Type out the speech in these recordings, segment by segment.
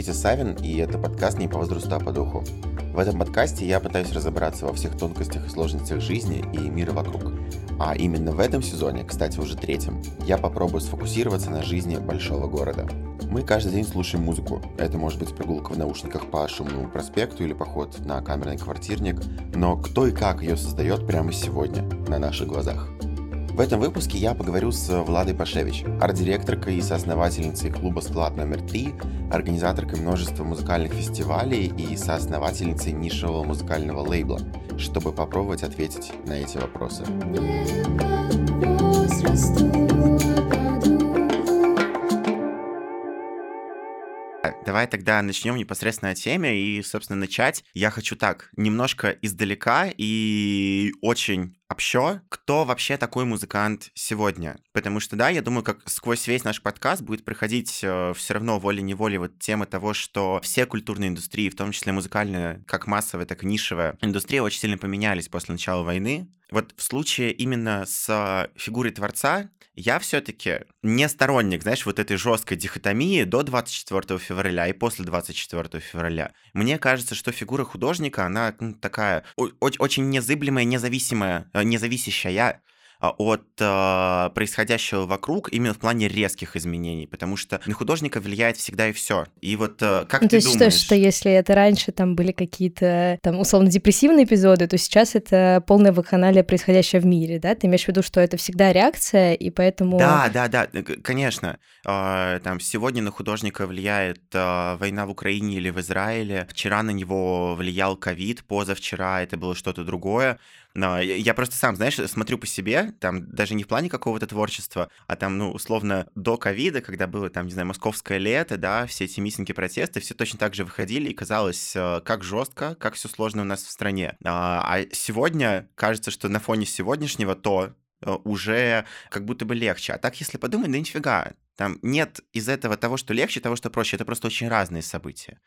Витя Савин, и это подкаст «Не по возрасту, а по духу». В этом подкасте я пытаюсь разобраться во всех тонкостях и сложностях жизни и мира вокруг. А именно в этом сезоне, кстати, уже третьем, я попробую сфокусироваться на жизни большого города. Мы каждый день слушаем музыку. Это может быть прогулка в наушниках по шумному проспекту или поход на камерный квартирник. Но кто и как ее создает прямо сегодня, на наших глазах? В этом выпуске я поговорю с Владой Пашевич, арт-директоркой и соосновательницей клуба «Склад номер 3», организаторкой множества музыкальных фестивалей и соосновательницей нишевого музыкального лейбла, чтобы попробовать ответить на эти вопросы. Давай тогда начнем непосредственно о теме и, собственно, начать. Я хочу так, немножко издалека и очень общо, кто вообще такой музыкант сегодня. Потому что, да, я думаю, как сквозь весь наш подкаст будет проходить э, все равно волей-неволей вот тема того, что все культурные индустрии, в том числе музыкальная, как массовая, так и нишевая индустрия очень сильно поменялись после начала войны. Вот в случае именно с фигурой творца я все-таки не сторонник, знаешь, вот этой жесткой дихотомии до 24 февраля и после 24 февраля. Мне кажется, что фигура художника, она ну, такая очень незыблемая, независимая, э, независящая а, от э, происходящего вокруг именно в плане резких изменений, потому что на художника влияет всегда и все. И вот э, как ну, ты то есть думаешь? Что, если это раньше там были какие-то там условно депрессивные эпизоды, то сейчас это полное вакханалия происходящее в мире, да? Ты имеешь в виду, что это всегда реакция, и поэтому... Да, да, да, конечно. Э, там сегодня на художника влияет э, война в Украине или в Израиле, вчера на него влиял ковид, позавчера это было что-то другое. Но я просто сам, знаешь, смотрю по себе, там даже не в плане какого-то творчества, а там, ну, условно, до ковида, когда было там, не знаю, московское лето, да, все эти митинги, протесты, все точно так же выходили, и казалось, э, как жестко, как все сложно у нас в стране. А, а сегодня кажется, что на фоне сегодняшнего то э, уже как будто бы легче. А так, если подумать, да нифига. Там нет из этого того, что легче, того, что проще. Это просто очень разные события.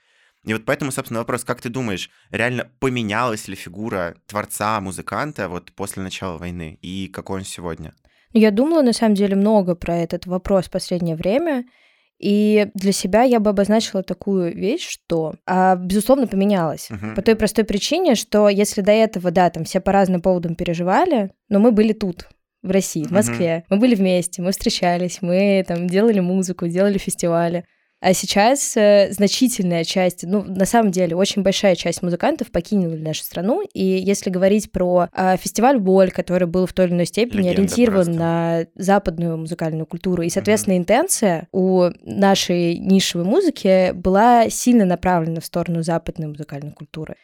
И вот поэтому, собственно, вопрос, как ты думаешь, реально поменялась ли фигура творца, музыканта вот после начала войны, и какой он сегодня? Я думала, на самом деле, много про этот вопрос в последнее время, и для себя я бы обозначила такую вещь, что, а, безусловно, поменялась. Uh-huh. По той простой причине, что если до этого, да, там все по разным поводам переживали, но мы были тут, в России, в Москве. Uh-huh. Мы были вместе, мы встречались, мы там делали музыку, делали фестивали. А сейчас э, значительная часть, ну, на самом деле, очень большая часть музыкантов покинули нашу страну. И если говорить про э, фестиваль «Боль», который был в той или иной степени Легенда ориентирован просто. на западную музыкальную культуру, и, соответственно, mm-hmm. интенция у нашей нишевой музыки была сильно направлена в сторону западной музыкальной культуры.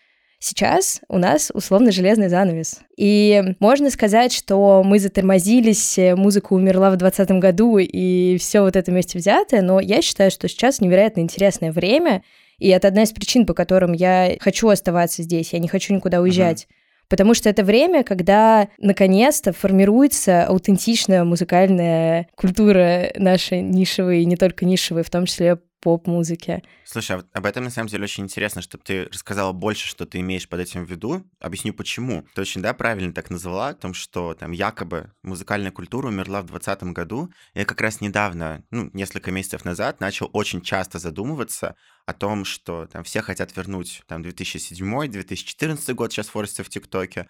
Сейчас у нас условно железный занавес. И можно сказать, что мы затормозились, музыка умерла в 2020 году, и все вот это вместе взятое, но я считаю, что сейчас невероятно интересное время, и это одна из причин, по которым я хочу оставаться здесь, я не хочу никуда уезжать. Uh-huh. Потому что это время, когда наконец-то формируется аутентичная музыкальная культура нашей нишевой, и не только нишевой, в том числе поп-музыке. Слушай, а об этом на самом деле очень интересно, чтобы ты рассказала больше, что ты имеешь под этим в виду. Объясню почему. Ты очень, да, правильно так назвала, о том, что там якобы музыкальная культура умерла в 2020 году. Я как раз недавно, ну, несколько месяцев назад начал очень часто задумываться о том, что там все хотят вернуть там 2007-2014 год сейчас форсится в ТикТоке,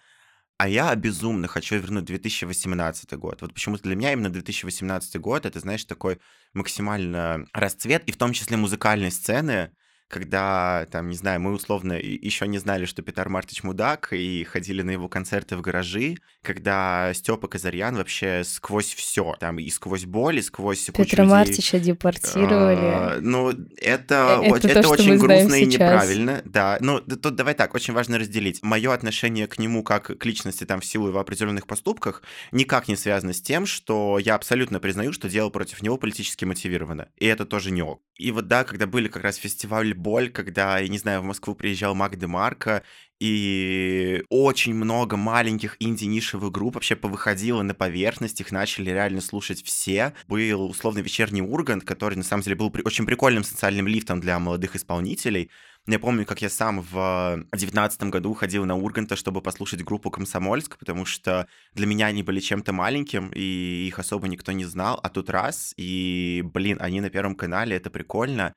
а я безумно хочу вернуть 2018 год. Вот почему-то для меня именно 2018 год это, знаешь, такой максимально расцвет, и в том числе музыкальной сцены, когда, там, не знаю, мы условно еще не знали, что Петр Мартич мудак, и ходили на его концерты в гаражи, когда Степа Казарьян вообще сквозь все, там, и сквозь боль, и сквозь Петра Мартича депортировали. А, ну, это, это, это, то, очень грустно и неправильно, да. Ну, тут давай так, очень важно разделить. Мое отношение к нему как к личности, там, в силу его определенных поступках, никак не связано с тем, что я абсолютно признаю, что дело против него политически мотивировано. И это тоже не ок. И вот, да, когда были как раз фестиваль боль, когда, я не знаю, в Москву приезжал Мак Демарко, и очень много маленьких инди-нишевых групп вообще повыходило на поверхность, их начали реально слушать все. Был условно вечерний Ургант, который на самом деле был очень прикольным социальным лифтом для молодых исполнителей. Я помню, как я сам в девятнадцатом году ходил на Урганта, чтобы послушать группу «Комсомольск», потому что для меня они были чем-то маленьким, и их особо никто не знал, а тут раз, и, блин, они на Первом канале, это прикольно.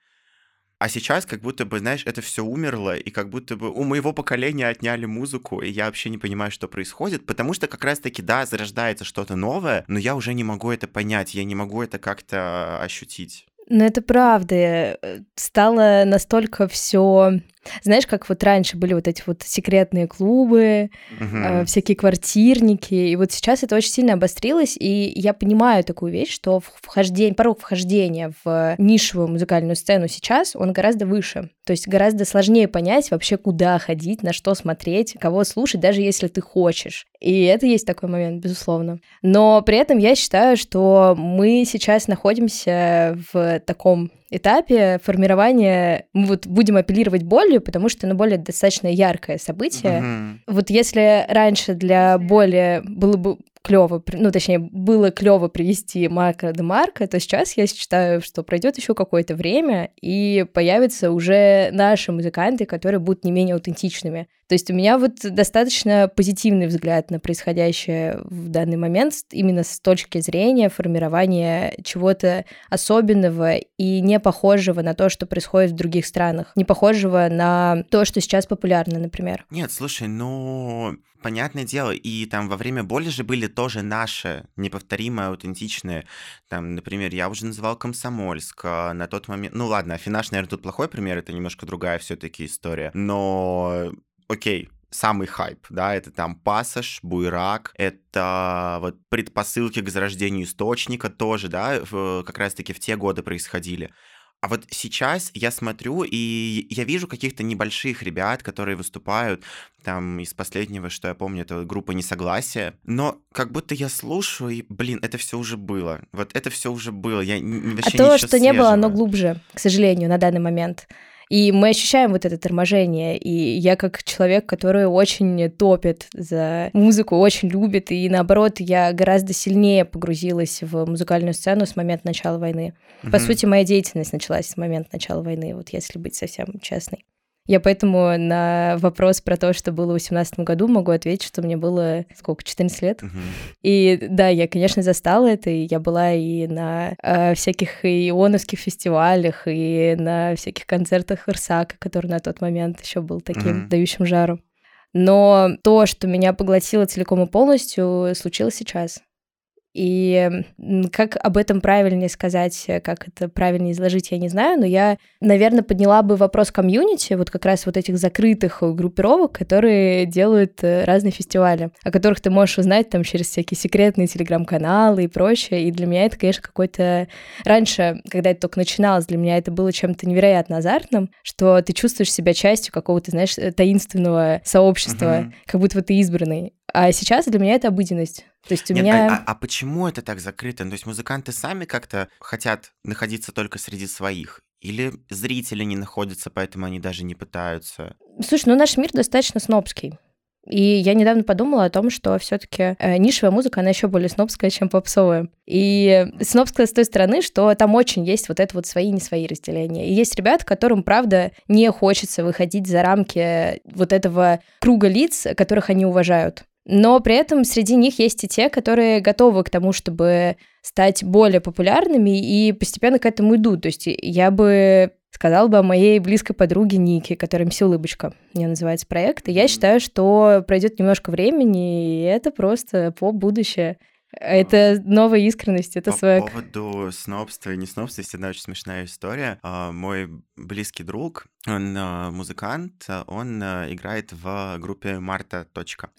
А сейчас как будто бы, знаешь, это все умерло, и как будто бы у моего поколения отняли музыку, и я вообще не понимаю, что происходит, потому что как раз-таки, да, зарождается что-то новое, но я уже не могу это понять, я не могу это как-то ощутить. Ну, это правда. Э, стало настолько все знаешь, как вот раньше были вот эти вот секретные клубы, uh-huh. э, всякие квартирники, и вот сейчас это очень сильно обострилось, и я понимаю такую вещь, что вхождение, порог вхождения в нишевую музыкальную сцену сейчас, он гораздо выше. То есть гораздо сложнее понять вообще, куда ходить, на что смотреть, кого слушать, даже если ты хочешь. И это есть такой момент, безусловно. Но при этом я считаю, что мы сейчас находимся в таком этапе формирования мы вот будем апеллировать болью, потому что оно более достаточно яркое событие. Mm-hmm. Вот если раньше для боли было бы клево, ну, точнее, было клево привести Марка де Марка, то сейчас я считаю, что пройдет еще какое-то время, и появятся уже наши музыканты, которые будут не менее аутентичными. То есть у меня вот достаточно позитивный взгляд на происходящее в данный момент именно с точки зрения формирования чего-то особенного и не похожего на то, что происходит в других странах, не похожего на то, что сейчас популярно, например. Нет, слушай, ну понятное дело, и там во время боли же были тоже наши неповторимые, аутентичные. Там, например, я уже называл Комсомольск а на тот момент. Ну ладно, Афинаш, наверное, тут плохой пример, это немножко другая все-таки история. Но окей, самый хайп, да, это там пассаж, буйрак, это вот предпосылки к зарождению источника тоже, да, в, как раз-таки в те годы происходили. А вот сейчас я смотрю, и я вижу каких-то небольших ребят, которые выступают, там, из последнего, что я помню, это группа Несогласия, но как будто я слушаю, и, блин, это все уже было. Вот это все уже было, я вообще А то, что свежего. не было, оно глубже, к сожалению, на данный момент. И мы ощущаем вот это торможение. И я как человек, который очень топит за музыку, очень любит, и наоборот, я гораздо сильнее погрузилась в музыкальную сцену с момента начала войны. Mm-hmm. По сути, моя деятельность началась с момента начала войны, вот если быть совсем честной. Я поэтому на вопрос про то, что было в 2018 году, могу ответить, что мне было сколько, 14 лет. Uh-huh. И да, я, конечно, застала это, и я была и на э, всяких ионовских фестивалях, и на всяких концертах Ирсака, который на тот момент еще был таким uh-huh. дающим жару. Но то, что меня поглотило целиком и полностью, случилось сейчас. И как об этом правильнее сказать, э, как это правильнее изложить, я не знаю, но я, наверное, подняла бы вопрос комьюнити, вот как раз вот этих закрытых группировок, которые делают э, разные фестивали, о которых ты можешь узнать там через всякие секретные телеграм-каналы и прочее. И для меня это, конечно, какой-то... Раньше, когда это только начиналось, для меня это было чем-то невероятно азартным, что ты чувствуешь себя частью какого-то, знаешь, э, таинственного сообщества, uh-huh. как будто ты избранный. А сейчас для меня это обыденность. То есть у Нет, меня... А, а, а почему это так закрыто? То есть музыканты сами как-то хотят находиться только среди своих? Или зрители не находятся, поэтому они даже не пытаются? Слушай, ну наш мир достаточно снобский. И я недавно подумала о том, что все-таки э, нишевая музыка, она еще более снобская, чем попсовая. И снобская с той стороны, что там очень есть вот это вот свои и не свои разделения. И есть ребята, которым, правда, не хочется выходить за рамки вот этого круга лиц, которых они уважают. Но при этом среди них есть и те, которые готовы к тому, чтобы стать более популярными и постепенно к этому идут. То есть я бы сказала бы о моей близкой подруге Нике, которая «Мси улыбочка», мне называется проект. И я считаю, что пройдет немножко времени, и это просто по будущее. Это новая искренность, это По своя... По поводу снобства и не снобства есть одна очень смешная история. А, мой близкий друг, он а, музыкант, он а, играет в группе Марта.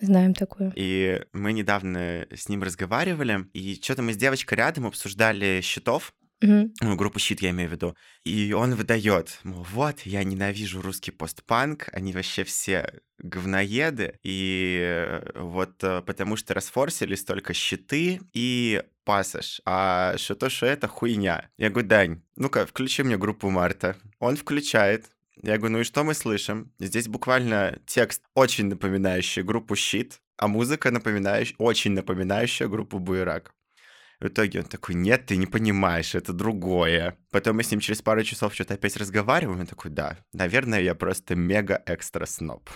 Знаем такое. И мы недавно с ним разговаривали, и что-то мы с девочкой рядом обсуждали счетов, Угу. Ну, группу «Щит» я имею в виду. И он выдает, мол, вот, я ненавижу русский постпанк, они вообще все говноеды, и вот э, потому что расфорсились только щиты и пассаж, а что то, что это хуйня. Я говорю, Дань, ну-ка, включи мне группу Марта. Он включает, я говорю, ну и что мы слышим? Здесь буквально текст, очень напоминающий группу «Щит», а музыка напоминающая, очень напоминающая группу «Буерак». В итоге он такой, нет, ты не понимаешь, это другое. Потом мы с ним через пару часов что-то опять разговариваем, он такой, да, наверное, я просто мега-экстра сноб.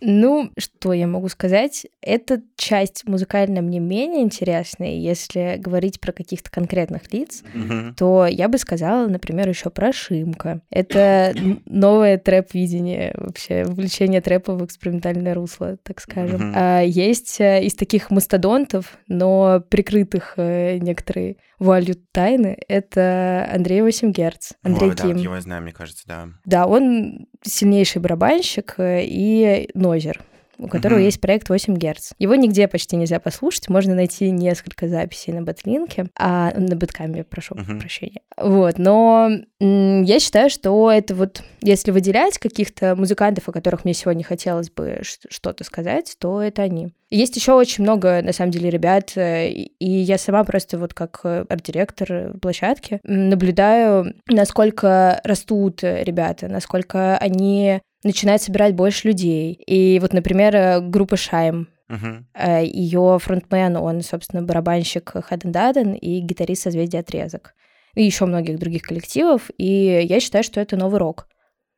Ну, что я могу сказать? Эта часть музыкальная мне менее интересная. Если говорить про каких-то конкретных лиц, mm-hmm. то я бы сказала, например, еще про Шимка. Это новое трэп-видение, вообще, вовлечение трэпа в экспериментальное русло, так скажем. Mm-hmm. А есть э, из таких мастодонтов, но прикрытых э, некоторые вуалью тайны, это Андрей 8 Герц. Андрей О, Ким. Да, его я знаю, мне кажется, да. Да, он сильнейший барабанщик э, и нозер у которого mm-hmm. есть проект 8 Гц. Его нигде почти нельзя послушать, можно найти несколько записей на Бэтлинке, а на Бэткаме, прошу mm-hmm. прощения. Вот, но м- я считаю, что это вот, если выделять каких-то музыкантов, о которых мне сегодня хотелось бы что-то сказать, то это они. Есть еще очень много, на самом деле, ребят, э, и я сама просто вот как арт-директор площадки наблюдаю, насколько растут ребята, насколько они начинает собирать больше людей. И вот, например, э, группа Шайм, Uh-huh. Ее фронтмен, он, собственно, барабанщик Хаден Даден и гитарист созвездия Отрезок. И еще многих других коллективов. И я считаю, что это новый рок.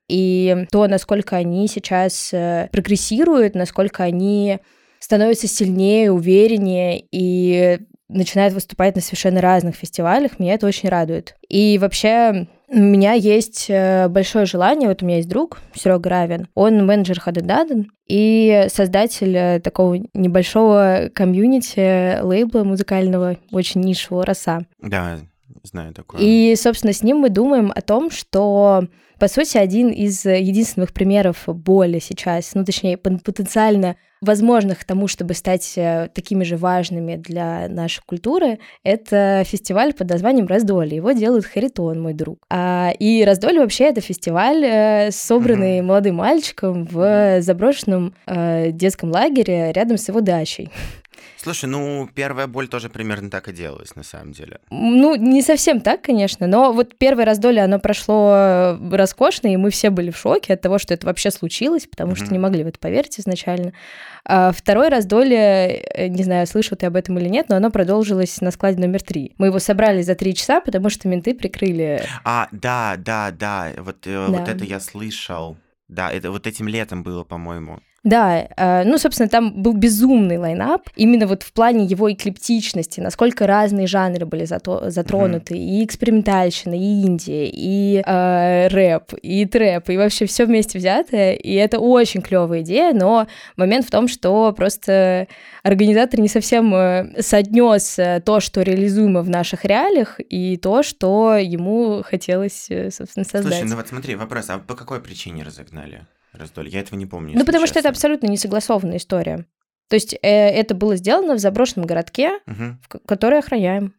И то, насколько они сейчас э, прогрессируют, насколько они становятся сильнее, увереннее и начинают выступать на совершенно разных фестивалях, меня это очень радует. И вообще у меня есть э, большое желание, вот у меня есть друг, Серега Равин, он менеджер Хадедаден и создатель э, такого небольшого комьюнити лейбла музыкального, очень нишевого «Роса». Да, знаю такое. И, собственно, с ним мы думаем о том, что по сути, один из единственных примеров боли сейчас, ну, точнее, потенциально возможных к тому, чтобы стать э, такими же важными для нашей культуры, это фестиваль под названием «Раздолье». Его делает Харитон, мой друг. А, и «Раздолье» вообще это фестиваль, э, собранный mm-hmm. молодым мальчиком в заброшенном э, детском лагере рядом с его дачей. Слушай, ну, первая боль тоже примерно так и делалась, на самом деле. Ну, не совсем так, конечно, но вот первое раздолье, оно прошло э, роскошно, и мы все были в шоке от того, что это вообще случилось, потому mm-hmm. что не могли в это поверить изначально. А второе раздолье, э, не знаю, слышал ты об этом или нет, но оно продолжилось на складе номер три. Мы его собрали за три часа, потому что менты прикрыли. А, да, да, да, вот, э, да. вот это я слышал. Да, это вот этим летом было, по-моему. Да, э, ну, собственно, там был безумный лайнап, именно вот в плане его эклиптичности, насколько разные жанры были зато затронуты, mm-hmm. и экспериментальщина, и Индия, и э, рэп, и трэп, и вообще все вместе взятое, и это очень клевая идея, но момент в том, что просто организатор не совсем э, соотнес э, то, что реализуемо в наших реалиях, и то, что ему хотелось, собственно, создать. Слушай, ну вот смотри, вопрос, а по какой причине разогнали? Раздолье. Я этого не помню. Ну, потому честно. что это абсолютно несогласованная история. То есть э, это было сделано в заброшенном городке, угу. в, который охраняем.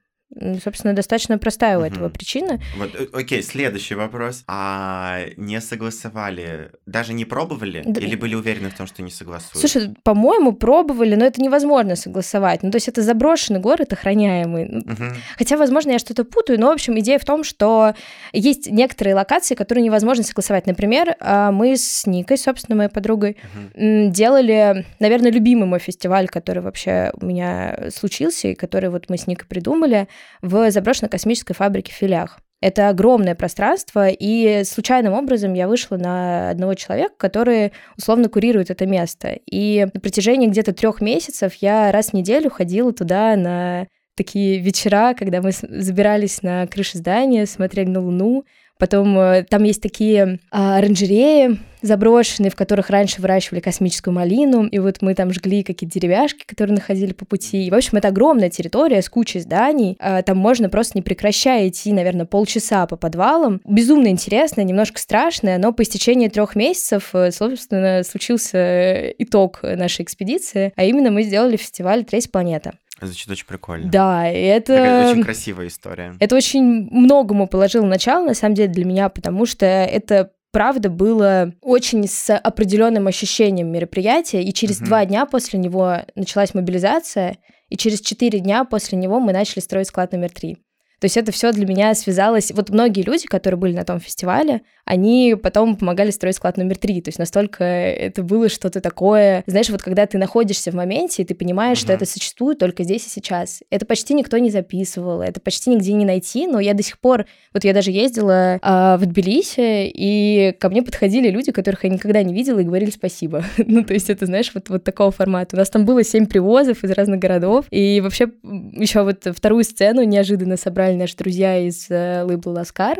Собственно, достаточно простая у этого угу. причина. Вот, э, окей, следующий вопрос. А не согласовали, даже не пробовали? Да. Или были уверены в том, что не согласуют? Слушай, по-моему, пробовали, но это невозможно согласовать. Ну, то есть это заброшенный город, охраняемый. Угу. Хотя, возможно, я что-то путаю, но, в общем, идея в том, что есть некоторые локации, которые невозможно согласовать. Например, а, мы с Никой, собственно, моей подругой, угу. делали, наверное, любимый мой фестиваль, который вообще у меня случился, и который вот мы с Никой придумали — в заброшенной космической фабрике в Филях. Это огромное пространство, и случайным образом я вышла на одного человека, который условно курирует это место. И на протяжении где-то трех месяцев я раз в неделю ходила туда на такие вечера, когда мы забирались на крышу здания, смотрели на Луну, Потом э, там есть такие а, оранжереи заброшенные, в которых раньше выращивали космическую малину, и вот мы там жгли какие-то деревяшки, которые находили по пути. И, в общем, это огромная территория с кучей зданий. А, там можно просто не прекращая идти, наверное, полчаса по подвалам. Безумно интересно, немножко страшно, но по истечении трех месяцев, э, собственно, случился итог нашей экспедиции, а именно мы сделали фестиваль «Треть планета». Звучит очень прикольно. Да, и это... Такая очень красивая история. Это очень многому положило начало, на самом деле, для меня, потому что это правда было очень с определенным ощущением мероприятия, и через uh-huh. два дня после него началась мобилизация, и через четыре дня после него мы начали строить склад номер три. То есть это все для меня связалось. Вот многие люди, которые были на том фестивале, они потом помогали строить склад номер три. То есть настолько это было что-то такое. Знаешь, вот когда ты находишься в моменте, и ты понимаешь, uh-huh. что это существует только здесь и сейчас. Это почти никто не записывал, это почти нигде не найти, но я до сих пор... Вот я даже ездила а, в Тбилиси, и ко мне подходили люди, которых я никогда не видела, и говорили спасибо. ну, то есть это, знаешь, вот, вот такого формата. У нас там было семь привозов из разных городов, и вообще еще вот вторую сцену неожиданно собрали наши друзья из э, лейбла «Ласкар»,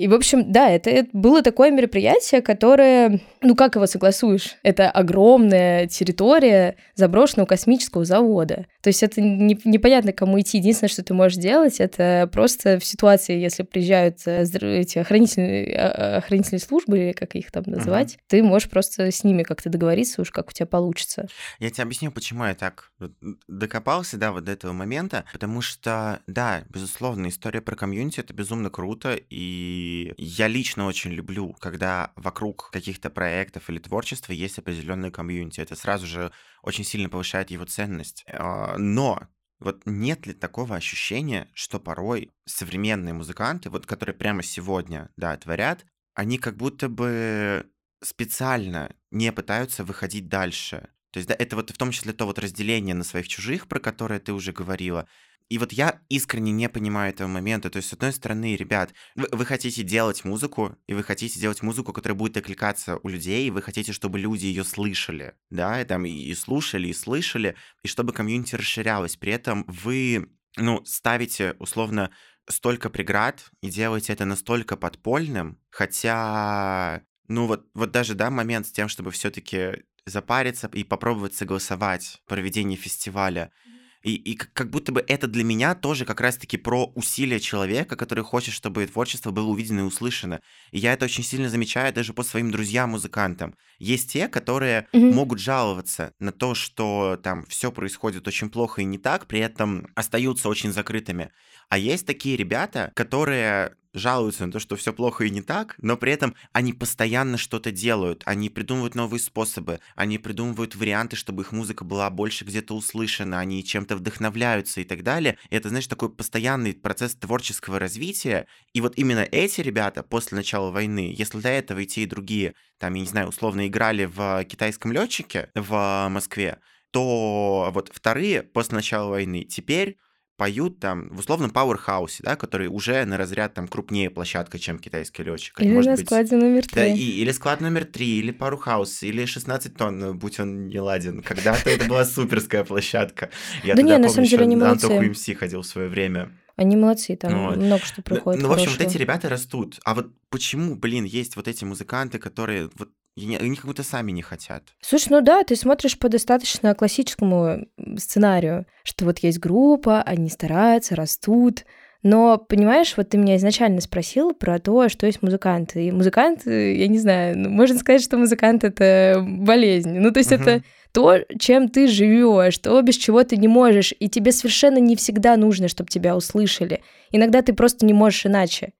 и, в общем, да, это, было такое мероприятие, которое, ну как его согласуешь? Это огромная территория заброшенного космического завода. То есть это не, непонятно, кому идти. Единственное, что ты можешь делать, это просто в ситуации, если приезжают э, эти охранительные, а, охранительные службы, или как их там называть, угу. ты можешь просто с ними как-то договориться уж, как у тебя получится. Я тебе объясню, почему я так докопался, да, вот до этого момента. Потому что, да, безусловно, история про комьюнити — это безумно круто, и я лично очень люблю, когда вокруг каких-то проектов или творчества есть определенный комьюнити. Это сразу же очень сильно повышает его ценность. А, но вот нет ли такого ощущения, что порой современные музыканты, вот которые прямо сегодня, да, творят, они как будто бы специально не пытаются выходить дальше. То есть, да, это вот в том числе то вот разделение на своих чужих, про которое ты уже говорила, и вот я искренне не понимаю этого момента. То есть, с одной стороны, ребят, вы, вы хотите делать музыку, и вы хотите делать музыку, которая будет откликаться у людей, и вы хотите, чтобы люди ее слышали, да, и там и, и слушали, и слышали, и чтобы комьюнити расширялось. При этом вы, ну, ставите, условно, столько преград и делаете это настолько подпольным, хотя, ну вот, вот даже, да, момент с тем, чтобы все-таки запариться и попробовать согласовать проведение фестиваля и, и как будто бы это для меня тоже как раз-таки про усилия человека, который хочет, чтобы творчество было увидено и услышано. И я это очень сильно замечаю даже по своим друзьям-музыкантам. Есть те, которые mm-hmm. могут жаловаться на то, что там все происходит очень плохо и не так, при этом остаются очень закрытыми. А есть такие ребята, которые жалуются на то, что все плохо и не так, но при этом они постоянно что-то делают, они придумывают новые способы, они придумывают варианты, чтобы их музыка была больше где-то услышана, они чем-то вдохновляются и так далее. И это, знаешь, такой постоянный процесс творческого развития. И вот именно эти ребята после начала войны, если до этого и и другие, там, я не знаю, условно играли в китайском летчике в Москве, то вот вторые после начала войны теперь поют там в условном пауэрхаусе, да, который уже на разряд там крупнее площадка, чем китайский летчик. Или Может на быть, складе номер три. Да, и, или склад номер три, или пауэрхаус, или 16 тонн, ну, будь он не ладен. Когда-то это была суперская площадка. Я да не, на самом деле не молодцы. Антоху МС ходил в свое время. Они молодцы, там вот. много что проходит. Ну, в общем, вот эти ребята растут. А вот почему, блин, есть вот эти музыканты, которые вот они как будто сами не хотят. Слушай, ну да, ты смотришь по достаточно классическому сценарию, что вот есть группа, они стараются, растут, но, понимаешь, вот ты меня изначально спросил про то, что есть музыканты. И музыкант, я не знаю, ну, можно сказать, что музыкант — это болезнь. Ну, то есть uh-huh. это то, чем ты живешь, то, без чего ты не можешь. И тебе совершенно не всегда нужно, чтобы тебя услышали. Иногда ты просто не можешь иначе.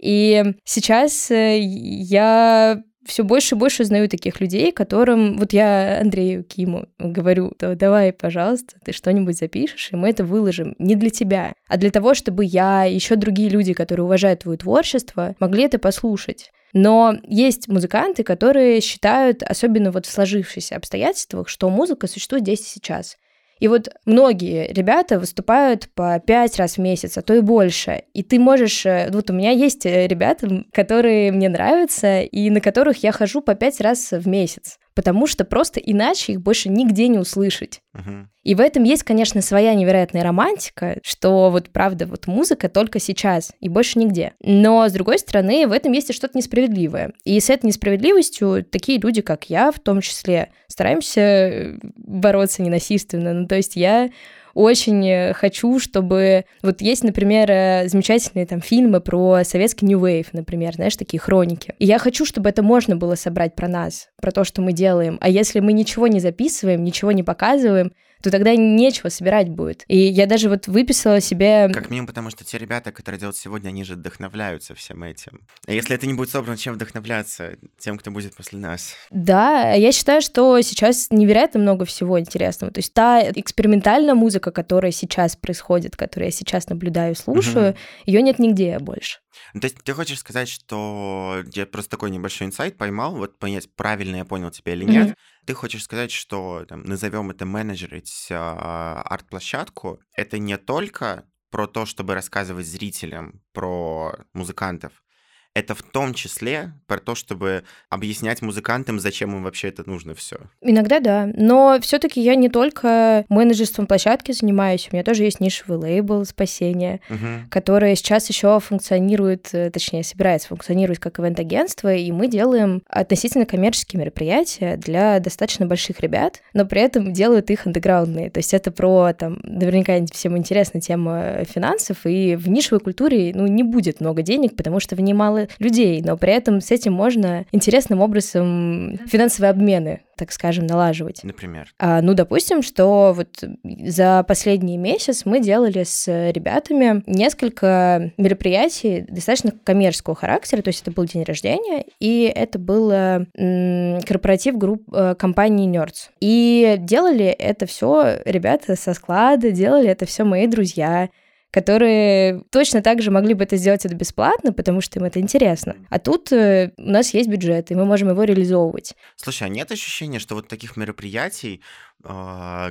И сейчас э, я все больше и больше узнаю таких людей, которым... Вот я Андрею Киму говорю, давай, пожалуйста, ты что-нибудь запишешь, и мы это выложим. Не для тебя, а для того, чтобы я, еще другие люди, которые уважают твое творчество, могли это послушать. Но есть музыканты, которые считают, особенно вот в сложившихся обстоятельствах, что музыка существует здесь и сейчас. И вот многие ребята выступают по пять раз в месяц, а то и больше. И ты можешь... Э, вот у меня есть э, ребята, которые мне нравятся, и на которых я хожу по пять раз в месяц потому что просто иначе их больше нигде не услышать. Uh-huh. И в этом есть, конечно, своя невероятная романтика, что вот правда, вот музыка только сейчас и больше нигде. Но, с другой стороны, в этом есть и что-то несправедливое. И с этой несправедливостью такие люди, как я, в том числе, стараемся бороться ненасильственно. Ну, то есть я очень э, хочу, чтобы... Вот есть, например, э, замечательные там фильмы про советский New Wave, например, знаешь, такие хроники. И я хочу, чтобы это можно было собрать про нас, про то, что мы делаем. А если мы ничего не записываем, ничего не показываем, то тогда нечего собирать будет. И я даже вот выписала себе... Как минимум, потому что те ребята, которые делают сегодня, они же вдохновляются всем этим. А если это не будет собрано, чем вдохновляться? Тем, кто будет после нас. Да, я считаю, что сейчас невероятно много всего интересного. То есть та экспериментальная музыка, которая сейчас происходит, которую я сейчас наблюдаю и слушаю, угу. ее нет нигде больше. Ну, то есть ты хочешь сказать, что я просто такой небольшой инсайт поймал, вот понять, правильно я понял тебя или нет. Mm-hmm. Ты хочешь сказать, что там, назовем это менеджерить а, арт-площадку, это не только про то, чтобы рассказывать зрителям про музыкантов, это в том числе про то, чтобы объяснять музыкантам, зачем им вообще это нужно все. Иногда да, но все-таки я не только менеджерством площадки занимаюсь, у меня тоже есть нишевый лейбл «Спасение», угу. который сейчас еще функционирует, э, точнее, собирается функционировать как ивент-агентство, и мы делаем относительно коммерческие мероприятия для достаточно больших ребят, но при этом делают их андеграундные, то есть это про, там, наверняка всем интересна тема финансов, и в нишевой культуре, ну, не будет много денег, потому что в ней мало людей, но при этом с этим можно интересным образом финансовые обмены так скажем, налаживать. Например? А, ну, допустим, что вот за последний месяц мы делали с ребятами несколько мероприятий достаточно коммерческого характера, то есть это был день рождения, и это был корпоратив групп э, компании Nerds. И делали это все ребята со склада, делали это все мои друзья, которые точно так же могли бы это сделать это бесплатно, потому что им это интересно. А тут э, у нас есть бюджет, и мы можем его реализовывать. Слушай, а нет ощущения, что вот таких мероприятий э,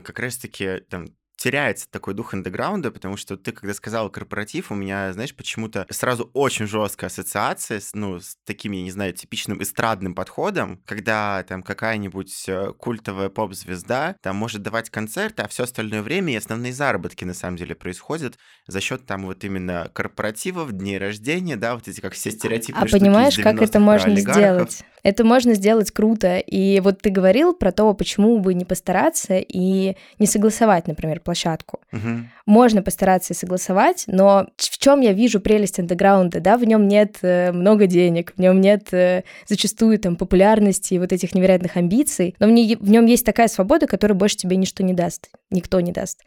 как раз-таки там теряется такой дух андеграунда, потому что ты, когда сказал корпоратив, у меня, знаешь, почему-то сразу очень жесткая ассоциация с, ну, с таким, я не знаю, типичным эстрадным подходом, когда там какая-нибудь э, культовая поп-звезда там может давать концерты, а все остальное время и основные заработки на самом деле происходят за счет там вот именно корпоративов, дней рождения, да, вот эти как все стереотипы. А понимаешь, как это можно сделать? Это можно сделать круто. И вот ты говорил про то, почему бы не постараться и не согласовать, например, площадку. Угу. Можно постараться и согласовать, но в чем я вижу прелесть андеграунда, да, в нем нет э, много денег, в нем нет э, зачастую там популярности и вот этих невероятных амбиций, но в, в нем есть такая свобода, которая больше тебе ничто не даст, никто не даст.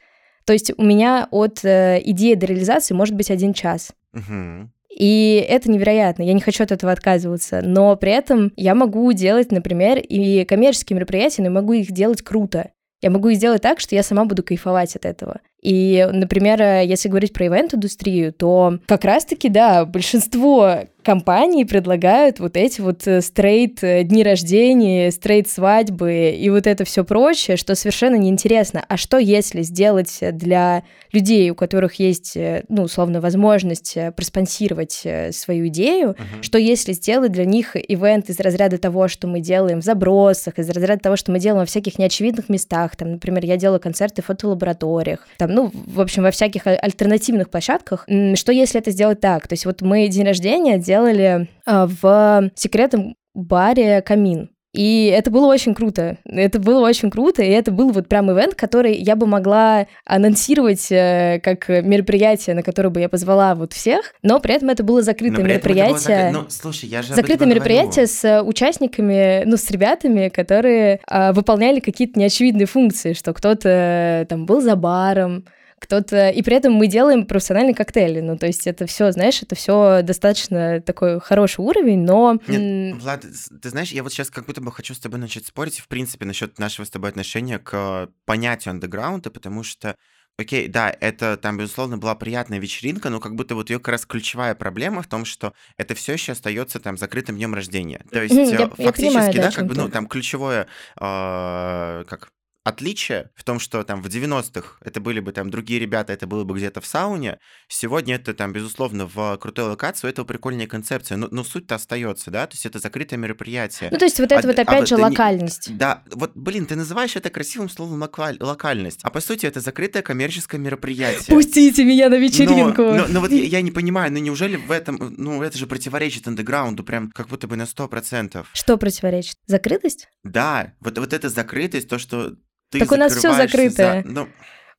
То есть у меня от э, идеи до реализации может быть один час. Угу. И это невероятно, я не хочу от этого отказываться, но при этом я могу делать, например, и коммерческие мероприятия, но могу их делать круто. Я могу сделать так, что я сама буду кайфовать от этого. И, например, если говорить про ивент-индустрию, то как раз-таки, да, большинство компании предлагают вот эти вот э, стрейт э, дни рождения, стрейт свадьбы и вот это все прочее, что совершенно неинтересно. А что если сделать для людей, у которых есть, э, ну, условно, возможность проспонсировать свою идею, uh-huh. что если сделать для них ивент из разряда того, что мы делаем в забросах, из разряда того, что мы делаем во всяких неочевидных местах, там, например, я делаю концерты в фотолабораториях, там, ну, в общем, во всяких альтернативных площадках, что если это сделать так? То есть вот мы день рождения делаем делали а, в секретном баре «Камин». И это было очень круто. Это было очень круто, и это был вот прям ивент, который я бы могла анонсировать э, как мероприятие, на которое бы я позвала вот всех, но при этом это было закрытое мероприятие. Было зак... ну, слушай, я же закрытое мероприятие говорю. с участниками, ну, с ребятами, которые э, выполняли какие-то неочевидные функции, что кто-то э, там был за баром, кто-то... И при этом мы делаем профессиональные коктейли. Ну, то есть это все, знаешь, это все достаточно такой хороший уровень, но... Нет, Влад, ты знаешь, я вот сейчас как будто бы хочу с тобой начать спорить, в принципе, насчет нашего с тобой отношения к понятию андеграунда, потому что Окей, да, это там, безусловно, была приятная вечеринка, но как будто вот ее как раз ключевая проблема в том, что это все еще остается там закрытым днем рождения. То есть я, фактически, я понимаю, да, да как бы, ну, там ключевое, э, как Отличие в том, что там в 90-х это были бы там другие ребята, это было бы где-то в сауне. Сегодня это там, безусловно, в крутой локации, у этого прикольная концепция. Но, но суть-то остается, да, то есть это закрытое мероприятие. Ну, то есть вот это а, вот опять а, же а, локальность. Не, да, вот, блин, ты называешь это красивым словом локаль, локальность, а по сути это закрытое коммерческое мероприятие. Пустите меня на вечеринку. Но, но, но вот я, я не понимаю, ну неужели в этом, ну это же противоречит андеграунду прям как будто бы на 100%. Что противоречит? Закрытость? Да, вот, вот эта закрытость, то, что ты так у нас все закрытое. За... Ну...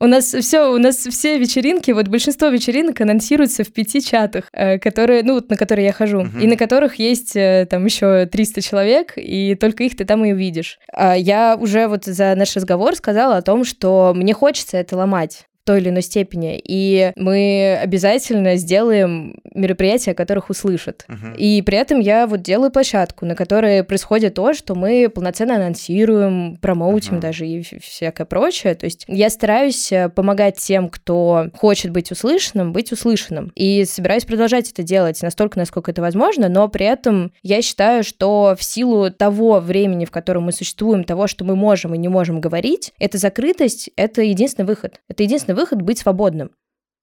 У нас все, у нас все вечеринки, вот большинство вечеринок анонсируются в пяти чатах, э, которые, ну, вот на которые я хожу, угу. и на которых есть э, там еще 300 человек, и только их ты там и увидишь. А я уже вот за наш разговор сказала о том, что мне хочется это ломать той или иной степени. И мы обязательно сделаем мероприятия, о которых услышат. Uh-huh. И при этом я вот делаю площадку, на которой происходит то, что мы полноценно анонсируем, промоутим uh-huh. даже и всякое прочее. То есть я стараюсь э, помогать тем, кто хочет быть услышанным, быть услышанным. И собираюсь продолжать это делать настолько, насколько это возможно, но при этом я считаю, что в силу того времени, в котором мы существуем, того, что мы можем и не можем говорить, эта закрытость — это единственный выход. Это единственный выход быть свободным.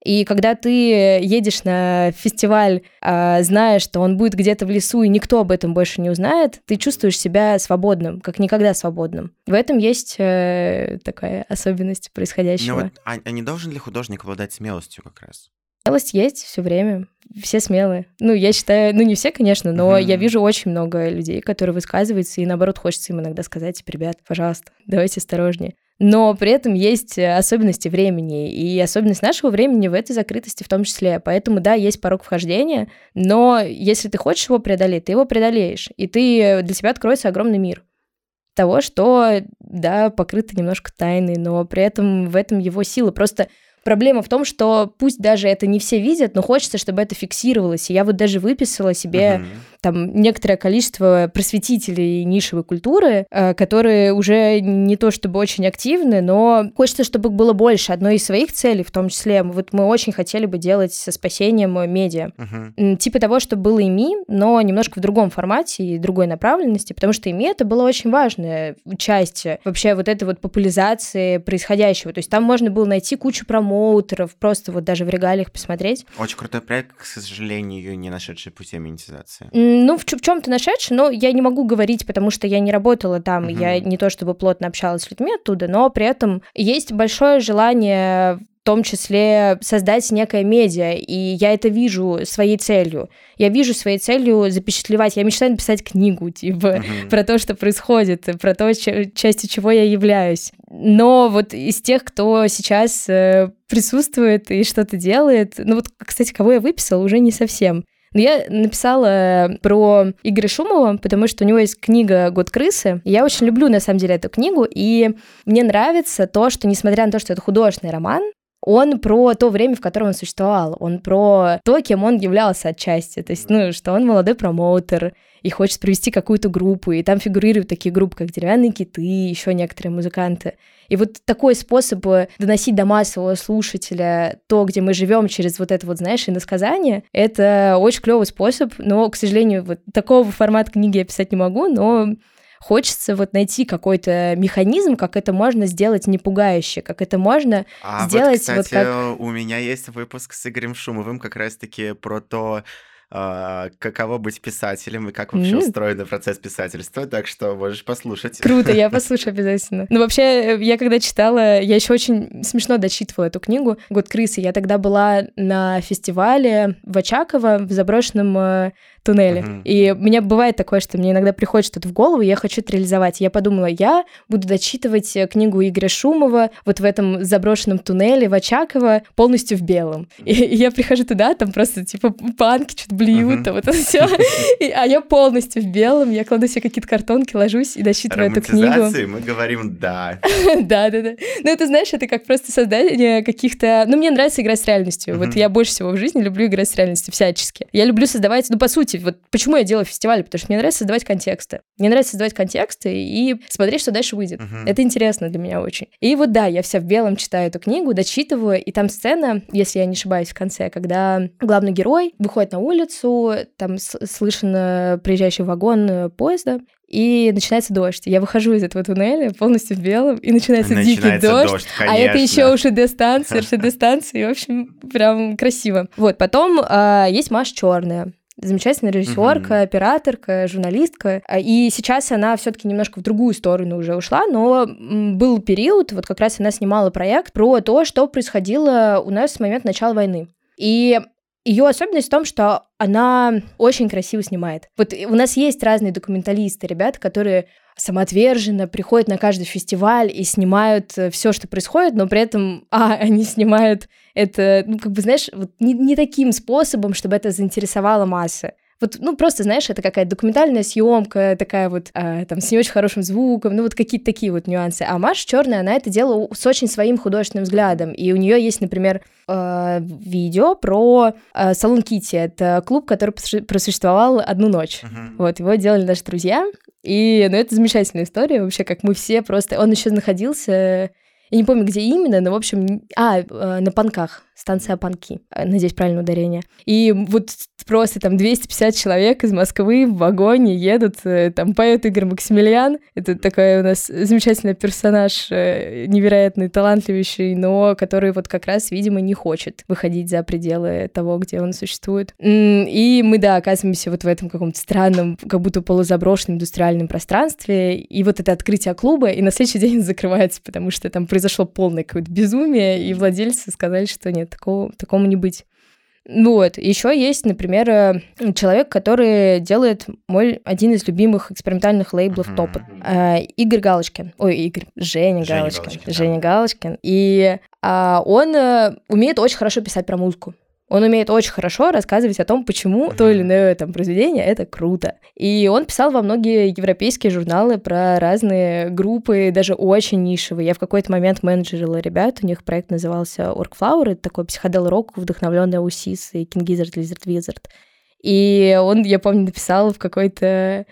И когда ты едешь на фестиваль, а, зная, что он будет где-то в лесу, и никто об этом больше не узнает, ты чувствуешь себя свободным, как никогда свободным. В этом есть э, такая особенность происходящего. Но вот, а, а не должен ли художник обладать смелостью как раз? Смелость есть все время. Все смелые. Ну, я считаю, ну, не все, конечно, но mm-hmm. я вижу очень много людей, которые высказываются, и наоборот, хочется им иногда сказать, типа, ребят, пожалуйста, давайте осторожнее но при этом есть э, особенности времени, и особенность нашего времени в этой закрытости в том числе. Поэтому, да, есть порог вхождения, но если ты хочешь его преодолеть, ты его преодолеешь, и ты для себя откроется огромный мир того, что, да, покрыто немножко тайной, но при этом в этом его сила. Просто Проблема в том, что пусть даже это не все видят, но хочется, чтобы это фиксировалось. И я вот даже выписала себе uh-huh. Там некоторое количество просветителей нишевой культуры, э, которые уже не то чтобы очень активны, но хочется, чтобы их было больше. Одной из своих целей, в том числе, вот мы очень хотели бы делать со спасением медиа. Uh-huh. Типа того, чтобы было ИМИ, но немножко в другом формате и другой направленности, потому что ИМИ это была очень важная часть вообще вот этой вот популяризации происходящего. То есть там можно было найти кучу промоутеров, просто вот даже в регалиях посмотреть. Очень крутой проект, к сожалению, не нашедший пути монетизации. Ну, в, в чем-то нашедший, но я не могу говорить, потому что я не работала там, угу. я не то чтобы плотно общалась с людьми оттуда, но при этом есть большое желание том числе создать некое медиа, и я это вижу своей целью. Я вижу своей целью запечатлевать, я мечтаю написать книгу, типа, uh-huh. про то, что происходит, про то, частью чего я являюсь. Но вот из тех, кто сейчас э, присутствует и что-то делает, ну вот, кстати, кого я выписала, уже не совсем. Но я написала про Игоря Шумова, потому что у него есть книга «Год крысы». Я очень люблю, на самом деле, эту книгу, и мне нравится то, что, несмотря на то, что это художественный роман, он про то время, в котором он существовал, он про то, кем он являлся отчасти, то есть, ну, что он молодой промоутер и хочет провести какую-то группу, и там фигурируют такие группы, как «Деревянные киты», еще некоторые музыканты. И вот такой способ э, доносить до массового слушателя то, где мы живем через вот это вот, знаешь, иносказание, это очень клевый способ, но, к сожалению, вот такого формата книги я писать не могу, но хочется вот найти какой-то механизм, как это можно сделать не пугающе, как это можно а сделать вот, кстати, вот как... у меня есть выпуск с Игорем Шумовым как раз-таки про то, каково быть писателем и как вообще mm. устроен процесс писательства, так что можешь послушать. Круто, я послушаю обязательно. Ну, вообще, я когда читала, я еще очень смешно дочитывала эту книгу «Год крысы». Я тогда была на фестивале в Очаково в заброшенном э, туннеле. Uh-huh. И у меня бывает такое, что мне иногда приходит что-то в голову, и я хочу это реализовать. Я подумала, я буду дочитывать э, книгу Игоря Шумова вот в этом заброшенном туннеле в Очаково полностью в белом. И, и я прихожу туда, там просто типа панки что-то uh-huh. там вот это все. а я полностью в белом, я кладу себе какие-то картонки, ложусь и дочитываю эту книгу. мы говорим «да». да, да, да. Ну, это, знаешь, это как просто создание каких-то... Ну, мне нравится играть с реальностью. Вот я больше всего в жизни люблю играть с реальностью всячески. Я люблю создавать, ну, по сути, вот почему я делаю фестиваль, потому что мне нравится создавать контексты. Мне нравится создавать контексты и смотреть, что дальше выйдет. Это интересно для меня очень. И вот да, я вся в белом читаю эту книгу, дочитываю, и там сцена, если я не ошибаюсь, в конце, когда главный герой выходит на улицу, там слышен приезжающий вагон поезда, и начинается дождь. Я выхожу из этого туннеля полностью в белом, и начинается, начинается дикий дождь. дождь а это еще уже ушд-станция, РШД-станция, и, в общем, прям красиво. Вот, потом э, есть Маша Черная замечательная режиссерка, mm-hmm. операторка, журналистка. А, и сейчас она все-таки немножко в другую сторону уже ушла, но был период, вот как раз она снимала проект про то, что происходило у нас с момента начала войны. И ее особенность в том, что она очень красиво снимает. Вот у нас есть разные документалисты, ребята, которые самоотверженно приходят на каждый фестиваль и снимают э, все, что происходит, но при этом, а, они снимают это, ну, как бы, знаешь, вот не, не таким способом, чтобы это заинтересовало массы. Вот, ну, просто, знаешь, это какая-то документальная съемка, такая вот, а, там, с не очень хорошим звуком, ну, вот какие-то такие вот нюансы. А Маша Черная, она это делала с очень своим художественным взглядом. И у нее есть, например, э, видео про э, Салон Кити. Это клуб, который просуществовал одну ночь. Uh-huh. Вот, его делали наши друзья. И, ну, это замечательная история вообще, как мы все просто... Он еще находился... Я не помню, где именно, но, в общем... А, э, на Панках станция Панки, э, надеюсь, правильное ударение. И вот просто там 250 человек из Москвы в вагоне едут, э, там поет Игорь Максимилиан, это такой у нас замечательный персонаж, э, невероятный, талантливейший, но который вот как раз, видимо, не хочет выходить за пределы того, где он существует. И мы, да, оказываемся вот в этом каком-то странном, как будто полузаброшенном индустриальном пространстве, и вот это открытие клуба, и на следующий день закрывается, потому что там произошло полное какое-то безумие, и владельцы сказали, что нет, такого, такому не быть. Вот. Еще есть, например, э, человек, который делает мой один из любимых экспериментальных лейблов uh-huh. топа. Э, Игорь Галочкин. Ой, Игорь. Женя, Женя Галочкин. Галочкин. Женя да. Галочкин. И а, он а, умеет очень хорошо писать про музыку. Он умеет очень хорошо рассказывать о том, почему то или иное там произведение это круто. И он писал во многие европейские журналы про разные группы, даже очень нишевые. Я в какой-то момент менеджерила ребят, у них проект назывался Orkflower, это такой психодел-рок, вдохновленный Усис и King Gizzard, Lizard Wizard. И он, я помню, написал в какой-то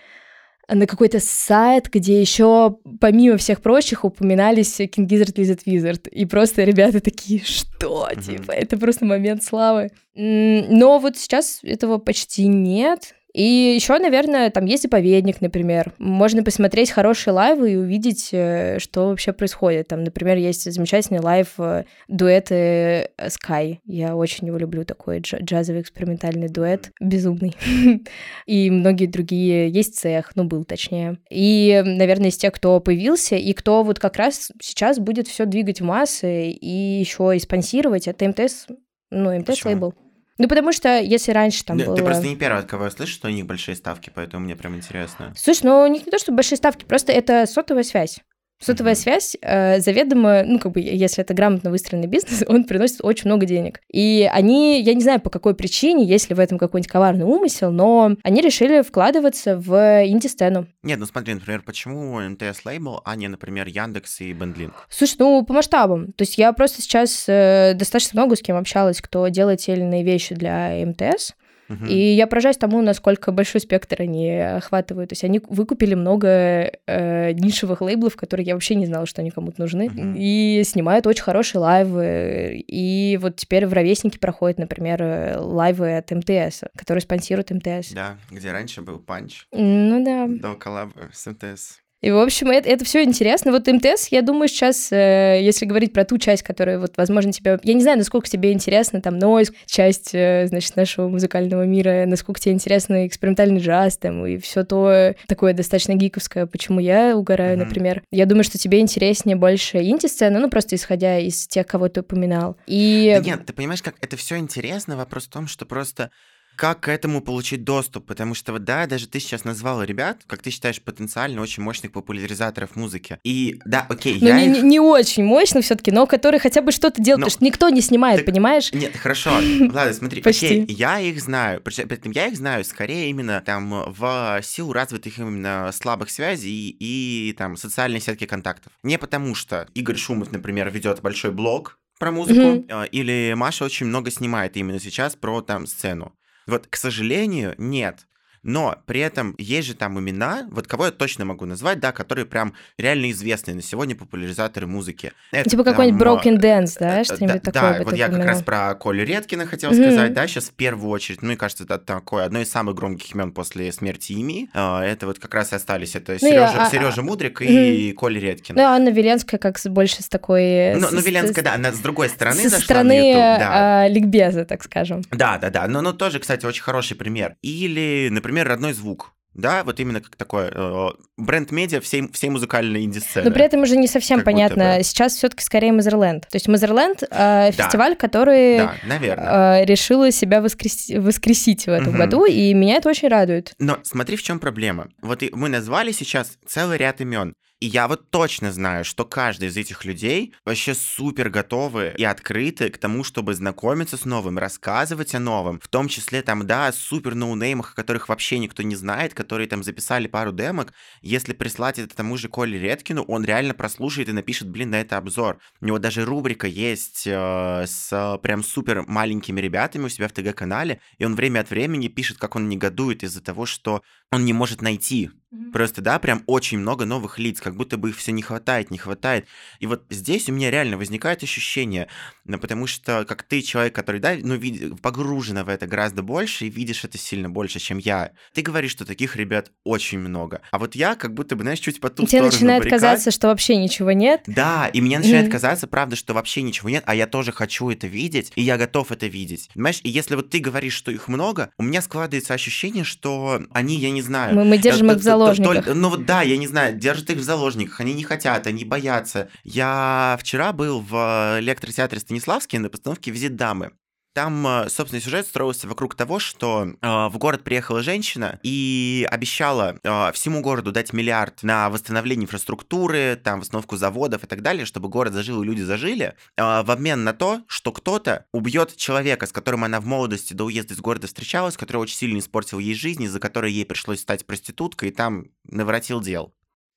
на какой-то сайт, где еще помимо всех прочих упоминались King Gizzard & the Lizard Wizard. И просто ребята такие, что? Mm-hmm. Типа, это просто момент славы. Но вот сейчас этого почти нет. И еще, наверное, там есть заповедник, например. Можно посмотреть хорошие лайвы и увидеть, э, что вообще происходит. Там, например, есть замечательный лайв э, дуэты э, Sky. Я очень его люблю, такой джазовый экспериментальный дуэт, безумный. И многие другие. Есть цех, ну, был точнее. И, наверное, из тех, кто появился, и кто вот как раз сейчас будет все двигать в массы и еще и спонсировать, это МТС, ну, МТС лейбл. Ну, потому что если раньше там да, было... Ты просто не первый, от кого я слышу, что у них большие ставки, поэтому мне прям интересно. Слушай, ну у них не то, что большие ставки, просто это сотовая связь. Сотовая связь э, заведомо, ну, как бы, если это грамотно выстроенный бизнес, он приносит очень много денег. И они, я не знаю, по какой причине, есть ли в этом какой-нибудь коварный умысел, но они решили вкладываться в инди-сцену. Нет, ну смотри, например, почему МТС лейбл, а не, например, Яндекс и Бендлинг? Слушай, ну, по масштабам. То есть я просто сейчас э, достаточно много с кем общалась, кто делает те или иные вещи для МТС. Угу. И я поражаюсь тому, насколько большой спектр они охватывают. То есть они выкупили много э, нишевых лейблов, которые я вообще не знала, что они кому-то нужны, угу. и снимают очень хорошие лайвы. И вот теперь в Ровеснике проходят, например, лайвы от МТС, которые спонсируют МТС. Да, где раньше был панч. Ну да. До коллаба с МТС. И, в общем, это, это все интересно. Вот МТС, я думаю, сейчас, э, если говорить про ту часть, которая, вот, возможно, тебе... Я не знаю, насколько тебе интересно там нойз, часть, э, значит, нашего музыкального мира, насколько тебе интересно экспериментальный джаз там и все то такое достаточно гиковское, почему я угораю, mm-hmm. например. Я думаю, что тебе интереснее больше инди-сцена, ну, просто исходя из тех, кого ты упоминал. И... Да нет, ты понимаешь, как это все интересно, вопрос в том, что просто как к этому получить доступ? Потому что вот да, даже ты сейчас назвал ребят, как ты считаешь, потенциально очень мощных популяризаторов музыки. И да, окей, ну, я не, их... не очень мощно все-таки, но которые хотя бы что-то делают, но... потому что никто не снимает, так... понимаешь? Нет, хорошо. Ладно, смотри, окей, я их знаю. При этом я их знаю скорее именно там в силу развитых именно слабых связей и, и там социальной сетки контактов. Не потому что Игорь Шумов, например, ведет большой блог, про музыку, mm-hmm. или Маша очень много снимает именно сейчас про там сцену. Вот, к сожалению, нет но при этом есть же там имена, вот кого я точно могу назвать, да, которые прям реально известные на сегодня популяризаторы музыки. Это, типа какой-нибудь Broken Dance, да, э, что-нибудь да, такое? Да, вот я как раз про Колю Редкина хотел mm-hmm. сказать, да, сейчас в первую очередь, ну, мне кажется, это такое одно из самых громких имен после смерти Ими, а, это вот как раз и остались, это ну, Сережа, а, Сережа а, Мудрик и mm-hmm. Коля Редкин. Ну, Анна Веленская как больше с такой... Ну, ну Веленская, да, она с другой стороны со зашла стороны на YouTube, да. а, ликбеза, так скажем. Да, да, да, но, но тоже, кстати, очень хороший пример. Или, например, родной звук. Да, вот именно как такое э, бренд-медиа всей, всей музыкальной инди-сцены. Но при этом уже не совсем как понятно. Сейчас все таки скорее Мазерленд. То есть Мазерленд э, да. фестиваль, который да, наверное. Э, решила себя воскресить, воскресить в этом угу. году, и меня это очень радует. Но смотри, в чем проблема. Вот мы назвали сейчас целый ряд имен. И я вот точно знаю, что каждый из этих людей вообще супер готовы и открыты к тому, чтобы знакомиться с новым, рассказывать о новом, в том числе там, да, супер ноунеймах, которых вообще никто не знает, которые там записали пару демок. Если прислать это тому же Коле Редкину, он реально прослушает и напишет, блин, на это обзор. У него даже рубрика есть э, с прям супер маленькими ребятами у себя в ТГ-канале, и он время от времени пишет, как он негодует из-за того, что он не может найти Просто, да, прям очень много новых лиц, как будто бы их все не хватает, не хватает. И вот здесь у меня реально возникает ощущение, ну, потому что как ты человек, который, да, ну, вид... погружена в это гораздо больше и видишь это сильно больше, чем я. Ты говоришь, что таких ребят очень много. А вот я как будто бы, знаешь, чуть по ту Тебе начинает баррикад. казаться, что вообще ничего нет. Да, и мне начинает mm-hmm. казаться, правда, что вообще ничего нет, а я тоже хочу это видеть, и я готов это видеть. Понимаешь, и если вот ты говоришь, что их много, у меня складывается ощущение, что они, я не знаю... Мы, мы держим их в заложниках. ну вот да, я не знаю, держат их в заложниках, они не хотят, они боятся. Я вчера был в электротеатре Станиславский на постановке «Визит дамы». Там, э, собственно, сюжет строился вокруг того, что э, в город приехала женщина и обещала э, всему городу дать миллиард на восстановление инфраструктуры, там, восстановку заводов и так далее, чтобы город зажил и люди зажили, э, в обмен на то, что кто-то убьет человека, с которым она в молодости до уезда из города встречалась, который очень сильно испортил ей жизнь, из-за которой ей пришлось стать проституткой, и там наворотил дел.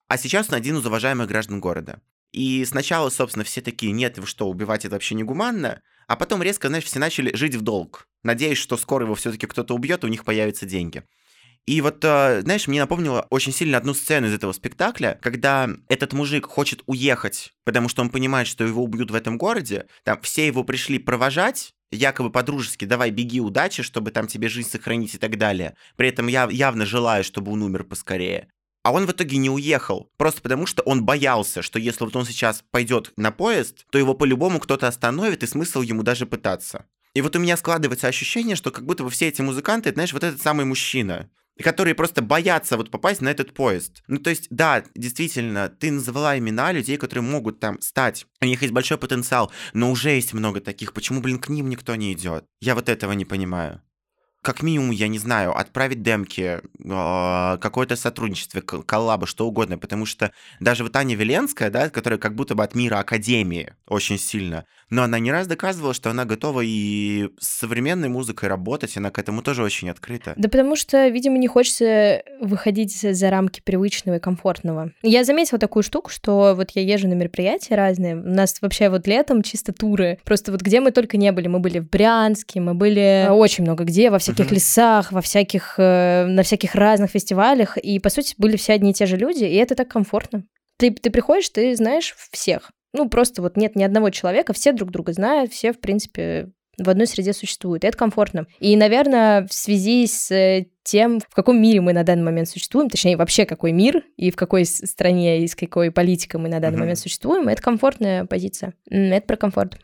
А сейчас он один из уважаемых граждан города. И сначала, собственно, все такие, нет, вы что, убивать это вообще негуманно? А потом резко, знаешь, все начали жить в долг. Надеюсь, что скоро его все-таки кто-то убьет, и у них появятся деньги. И вот, э, знаешь, мне напомнило очень сильно одну сцену из этого спектакля, когда этот мужик хочет уехать, потому что он понимает, что его убьют в этом городе. Там все его пришли провожать, якобы по-дружески, давай беги, удачи, чтобы там тебе жизнь сохранить и так далее. При этом я явно желаю, чтобы он умер поскорее. А он в итоге не уехал, просто потому что он боялся, что если вот он сейчас пойдет на поезд, то его по-любому кто-то остановит, и смысл ему даже пытаться. И вот у меня складывается ощущение, что как будто бы все эти музыканты, знаешь, вот этот самый мужчина, которые просто боятся вот попасть на этот поезд. Ну, то есть, да, действительно, ты называла имена людей, которые могут там стать. У них есть большой потенциал, но уже есть много таких. Почему, блин, к ним никто не идет? Я вот этого не понимаю как минимум, я не знаю, отправить демки, э, какое-то сотрудничество, коллаба, что угодно, потому что даже вот Аня Веленская, да, которая как будто бы от мира Академии очень сильно, но она не раз доказывала, что она готова и с современной музыкой работать, она к этому тоже очень открыта. Да потому что, видимо, не хочется выходить за рамки привычного и комфортного. Я заметила такую штуку, что вот я езжу на мероприятия разные, у нас вообще вот летом чисто туры, просто вот где мы только не были, мы были в Брянске, мы были очень много где, во всяких всяких лесах, во всяких, э, на всяких разных фестивалях, и, по сути, были все одни и те же люди, и это так комфортно. Ты, ты приходишь, ты знаешь всех. Ну, просто вот нет ни одного человека, все друг друга знают, все, в принципе, в одной среде существуют. И это комфортно. И, наверное, в связи с э, тем, в каком мире мы на данный момент существуем, точнее, вообще какой мир и в какой стране и с какой политикой мы на данный mm-hmm. момент существуем, это комфортная позиция. Это про комфорт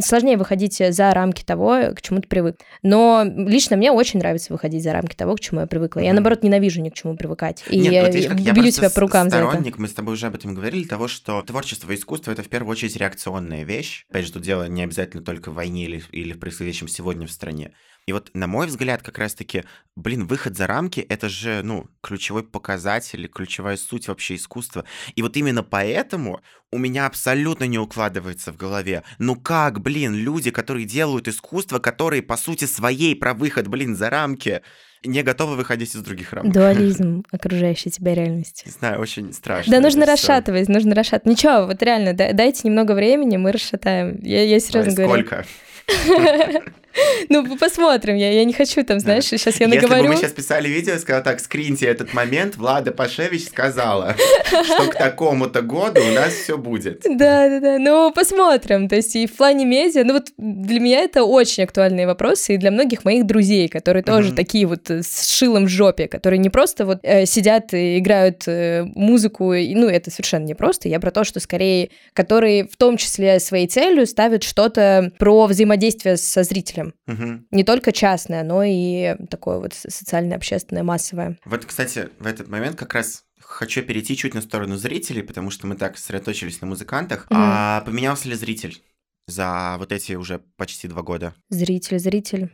сложнее выходить за рамки того, к чему ты привык. Но лично мне очень нравится выходить за рамки того, к чему я привыкла. Я, наоборот, ненавижу ни к чему привыкать. И Нет, вот видишь, я бью себя по рукам за это. Мы с тобой уже об этом говорили, того, что творчество и искусство — это в первую очередь реакционная вещь. Опять же, тут дело не обязательно только в войне или, или в происходящем сегодня в стране. И вот, на мой взгляд, как раз-таки, блин, выход за рамки — это же, ну, ключевой показатель, ключевая суть вообще искусства. И вот именно поэтому у меня абсолютно не укладывается в голове. Ну как, блин, люди, которые делают искусство, которые, по сути, своей про выход, блин, за рамки, не готовы выходить из других рамок. Дуализм окружающей тебя реальности. Не знаю, очень страшно. Да, нужно расшатывать, нужно расшатывать. Ничего, вот реально, дайте немного времени, мы расшатаем. Я, я серьезно говорю. Сколько? Ну, посмотрим. Я, я не хочу там, знаешь, да. сейчас я наговорю. Если бы мы сейчас писали видео, сказал так, скриньте этот момент, Влада Пашевич сказала, что к такому-то году у нас все будет. Да, да, да. Ну, посмотрим. То есть и в плане медиа, ну вот для меня это очень актуальные вопросы, и для многих моих друзей, которые тоже такие вот э, с шилом в жопе, которые не просто вот э, сидят и играют э, музыку, ну, это совершенно не просто. Я про то, что скорее, которые в том числе своей целью ставят что-то про взаимодействие со зрителем слушателям. Угу. Не только частное, но и такое вот социальное, общественное, массовое. Вот, кстати, в этот момент как раз хочу перейти чуть на сторону зрителей, потому что мы так сосредоточились на музыкантах. Угу. А поменялся ли зритель за вот эти уже почти два года? Зритель, зритель.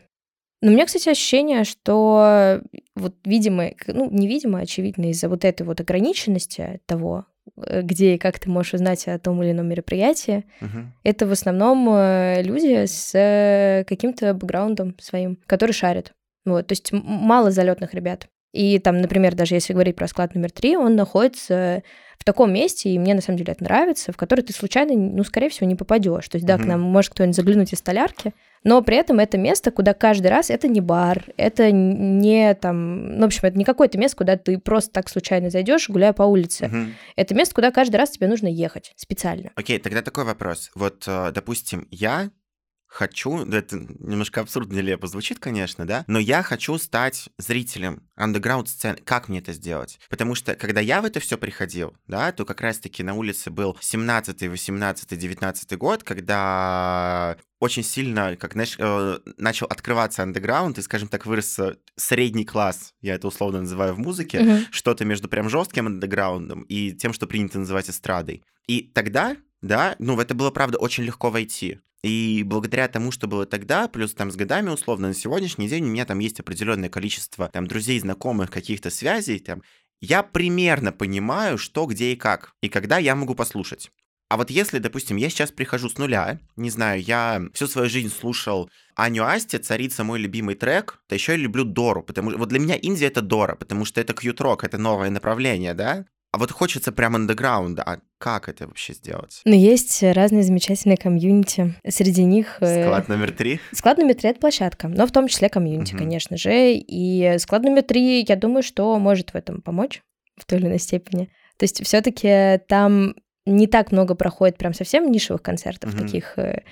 Но у меня, кстати, ощущение, что вот видимо, ну, невидимо, очевидно, из-за вот этой вот ограниченности того, где и как ты можешь узнать о том или ином мероприятии, угу. это в основном э, люди с э, каким-то бэкграундом своим, которые шарят. Вот, то есть мало залетных ребят. И там, например, даже если говорить про склад номер три, он находится в таком месте, и мне на самом деле это нравится, в который ты случайно, ну, скорее всего, не попадешь. То есть, да, mm-hmm. к нам может кто-нибудь заглянуть из столярки, но при этом это место, куда каждый раз это не бар, это не там, ну, в общем, это не какое-то место, куда ты просто так случайно зайдешь, гуляя по улице. Угу. Это место, куда каждый раз тебе нужно ехать специально. Окей, тогда такой вопрос. Вот, э, допустим, я хочу, это немножко абсурдно нелепо звучит, конечно, да, но я хочу стать зрителем андеграунд сцены. Как мне это сделать? Потому что, когда я в это все приходил, да, то как раз-таки на улице был 17 18 19 год, когда очень сильно, как, знаешь, э, начал открываться андеграунд, и, скажем так, вырос э, средний класс, я это условно называю в музыке, mm-hmm. что-то между прям жестким андеграундом и тем, что принято называть эстрадой. И тогда да, ну, в это было, правда, очень легко войти. И благодаря тому, что было тогда, плюс там с годами условно, на сегодняшний день у меня там есть определенное количество там друзей, знакомых, каких-то связей, там, я примерно понимаю, что, где и как, и когда я могу послушать. А вот если, допустим, я сейчас прихожу с нуля, не знаю, я всю свою жизнь слушал Аню Асти, «Царица» мой любимый трек, то еще я люблю Дору, потому что вот для меня Индия — это Дора, потому что это кьют-рок, это новое направление, да? А вот хочется прям андеграунда. А как это вообще сделать? Ну, есть разные замечательные комьюнити. Среди них... Э, склад номер три? Склад номер три — это площадка, но в том числе комьюнити, угу. конечно же. И склад номер три, я думаю, что может в этом помочь в той или иной степени. То есть все таки там не так много проходит прям совсем нишевых концертов, угу. таких э,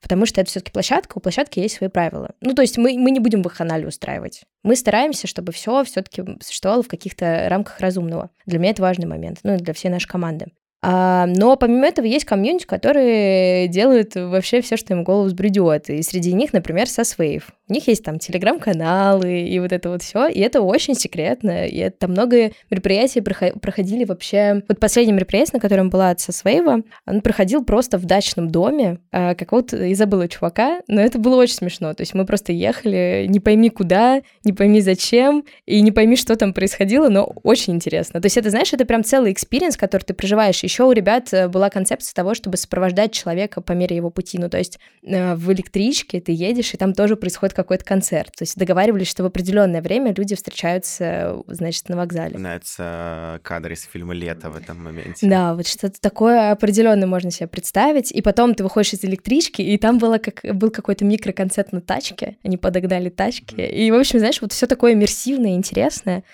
потому что это все-таки площадка, у площадки есть свои правила. Ну, то есть мы, мы не будем вахханалию устраивать. Мы стараемся, чтобы все все-таки существовало в каких-то рамках разумного. Для меня это важный момент, ну, и для всей нашей команды. А, но помимо этого есть комьюнити, которые делают вообще все, что им голову взбредет. И среди них, например, Saswave. У них есть там телеграм-каналы и вот это вот все, и это очень секретно. И это много мероприятий проходили вообще... Вот последнее мероприятие, на котором была от Saswave, он проходил просто в дачном доме а, какого-то, я забыла, чувака, но это было очень смешно. То есть мы просто ехали, не пойми куда, не пойми зачем, и не пойми, что там происходило, но очень интересно. То есть это, знаешь, это прям целый экспириенс, который ты проживаешь у ребят э, была концепция того, чтобы сопровождать человека по мере его пути. Ну, то есть э, в электричке ты едешь, и там тоже происходит какой-то концерт. То есть договаривались, что в определенное время люди встречаются, значит, на вокзале. Начинается кадр из фильма «Лето» в этом моменте. Да, вот что-то такое определенное можно себе представить. И потом ты выходишь из электрички, и там было как, был какой-то микроконцерт на тачке. Они подогнали тачки. Mm-hmm. И, в общем, знаешь, вот все такое иммерсивное, интересное.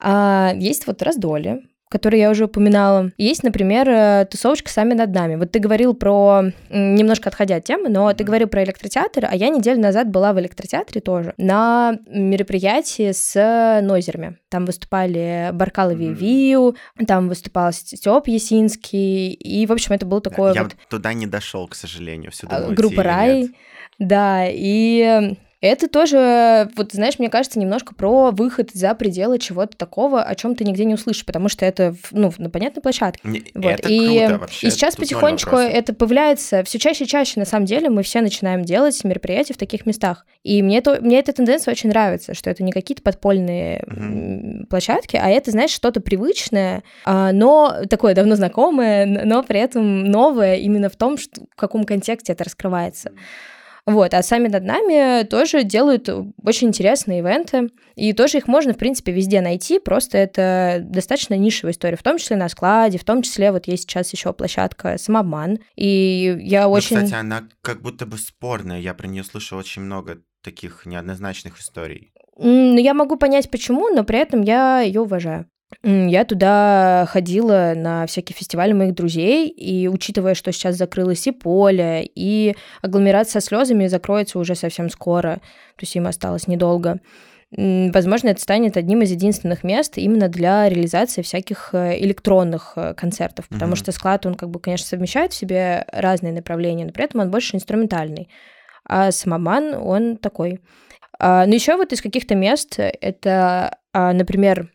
А есть вот раздолье, которые я уже упоминала. Есть, например, э, тусовочка «Сами над нами». Вот ты говорил про, немножко отходя от темы, но ты говорил про электротеатр, а я неделю назад была в электротеатре тоже на мероприятии с нозерами. Там выступали Баркал и Вивию, там выступал Степ Ясинский, и, в общем, это был такой Я вот... туда не дошел, к сожалению, всю Группа «Рай», да, и это тоже, вот знаешь, мне кажется, немножко про выход за пределы чего-то такого, о чем ты нигде не услышишь, потому что это, ну, на понятной площадке. Не, вот. Это и, круто вообще. И сейчас Тут потихонечку это появляется все чаще и чаще, на самом деле, мы все начинаем делать мероприятия в таких местах. И мне, это, мне эта тенденция очень нравится, что это не какие-то подпольные угу. площадки, а это, знаешь, что-то привычное, а, но такое давно знакомое, но при этом новое именно в том, что, в каком контексте это раскрывается. Вот, а сами над нами тоже делают очень интересные ивенты, и тоже их можно, в принципе, везде найти, просто это достаточно нишевая история, в том числе на складе, в том числе вот есть сейчас еще площадка «Самобман», и я ну, очень... кстати, она как будто бы спорная, я про нее слышал очень много таких неоднозначных историй. Ну, я могу понять, почему, но при этом я ее уважаю. Я туда ходила на всякие фестивали моих друзей, и учитывая, что сейчас закрылось и поле, и агломерат со слезами закроется уже совсем скоро, то есть им осталось недолго, возможно, это станет одним из единственных мест именно для реализации всяких э, электронных э, концертов, потому mm-hmm. что склад, он как бы, конечно, совмещает в себе разные направления, но при этом он больше инструментальный, а самоман, он такой. А, но еще вот из каких-то мест это, а, например,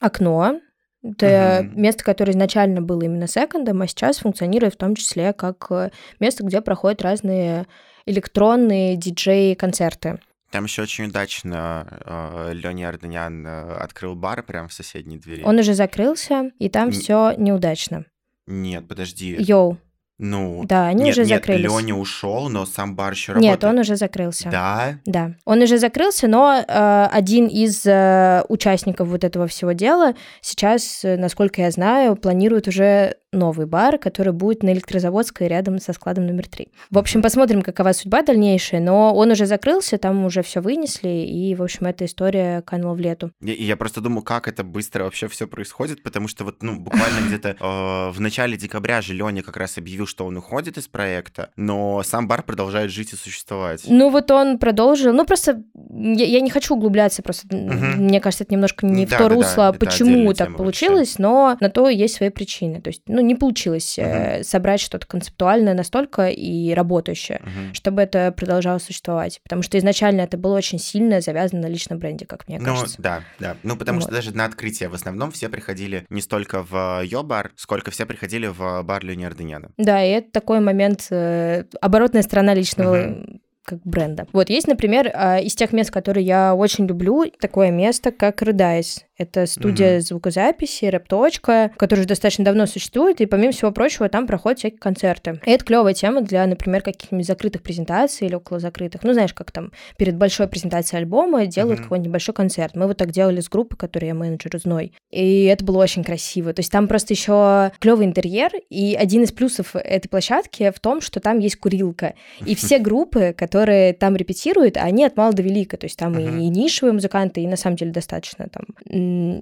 окно. Это угу. место, которое изначально было именно секондом, а сейчас функционирует в том числе как э, место, где проходят разные электронные диджей-концерты. Там еще очень удачно э, Леня Арденян э, открыл бар прямо в соседней двери. Он уже закрылся, и там все неудачно. Нет, подожди. Йоу. Ну, да, они нет, уже нет, закрылись. Леня ушел, но сам бар еще работает. Нет, он уже закрылся. Да? Да. Он уже закрылся, но э, один из э, участников вот этого всего дела сейчас, э, насколько я знаю, планирует уже новый бар, который будет на Электрозаводской рядом со складом номер три. В общем, посмотрим, какова судьба дальнейшая, но он уже закрылся, там уже все вынесли, и, в общем, эта история канула в лету. Я, я просто думаю, как это быстро вообще все происходит, потому что вот, ну, буквально где-то э, в начале декабря же Леня как раз объявил, что он уходит из проекта, но сам бар продолжает жить и существовать. Ну, вот он продолжил, ну, просто я, я не хочу углубляться, просто угу. мне кажется, это немножко не да, в то да, русло, да, почему так получилось, вообще. но на то есть свои причины. То есть, ну, не получилось uh-huh. собрать что-то концептуальное настолько и работающее, uh-huh. чтобы это продолжало существовать. Потому что изначально это было очень сильно завязано на личном бренде, как мне ну, кажется. Ну, да, да. Ну, потому вот. что даже на открытие в основном все приходили не столько в Йо-бар, сколько все приходили в бар Леони Да, и это такой момент, э, оборотная сторона личного uh-huh как бренда. Вот есть, например, а, из тех мест, которые я очень люблю, такое место, как Redise. Это студия mm-hmm. звукозаписи, рэп-точка, которая уже достаточно давно существует, и помимо всего прочего там проходят всякие концерты. И это клевая тема для, например, каких-нибудь закрытых презентаций или около закрытых. Ну, знаешь, как там перед большой презентацией альбома делают mm-hmm. какой-нибудь небольшой концерт. Мы вот так делали с группой, которой я менеджер зной. И это было очень красиво. То есть там просто еще клевый интерьер, и один из плюсов этой площадки в том, что там есть курилка. И все группы, которые там репетируют, они от мала до велика. То есть там и нишевые музыканты, и на самом деле достаточно там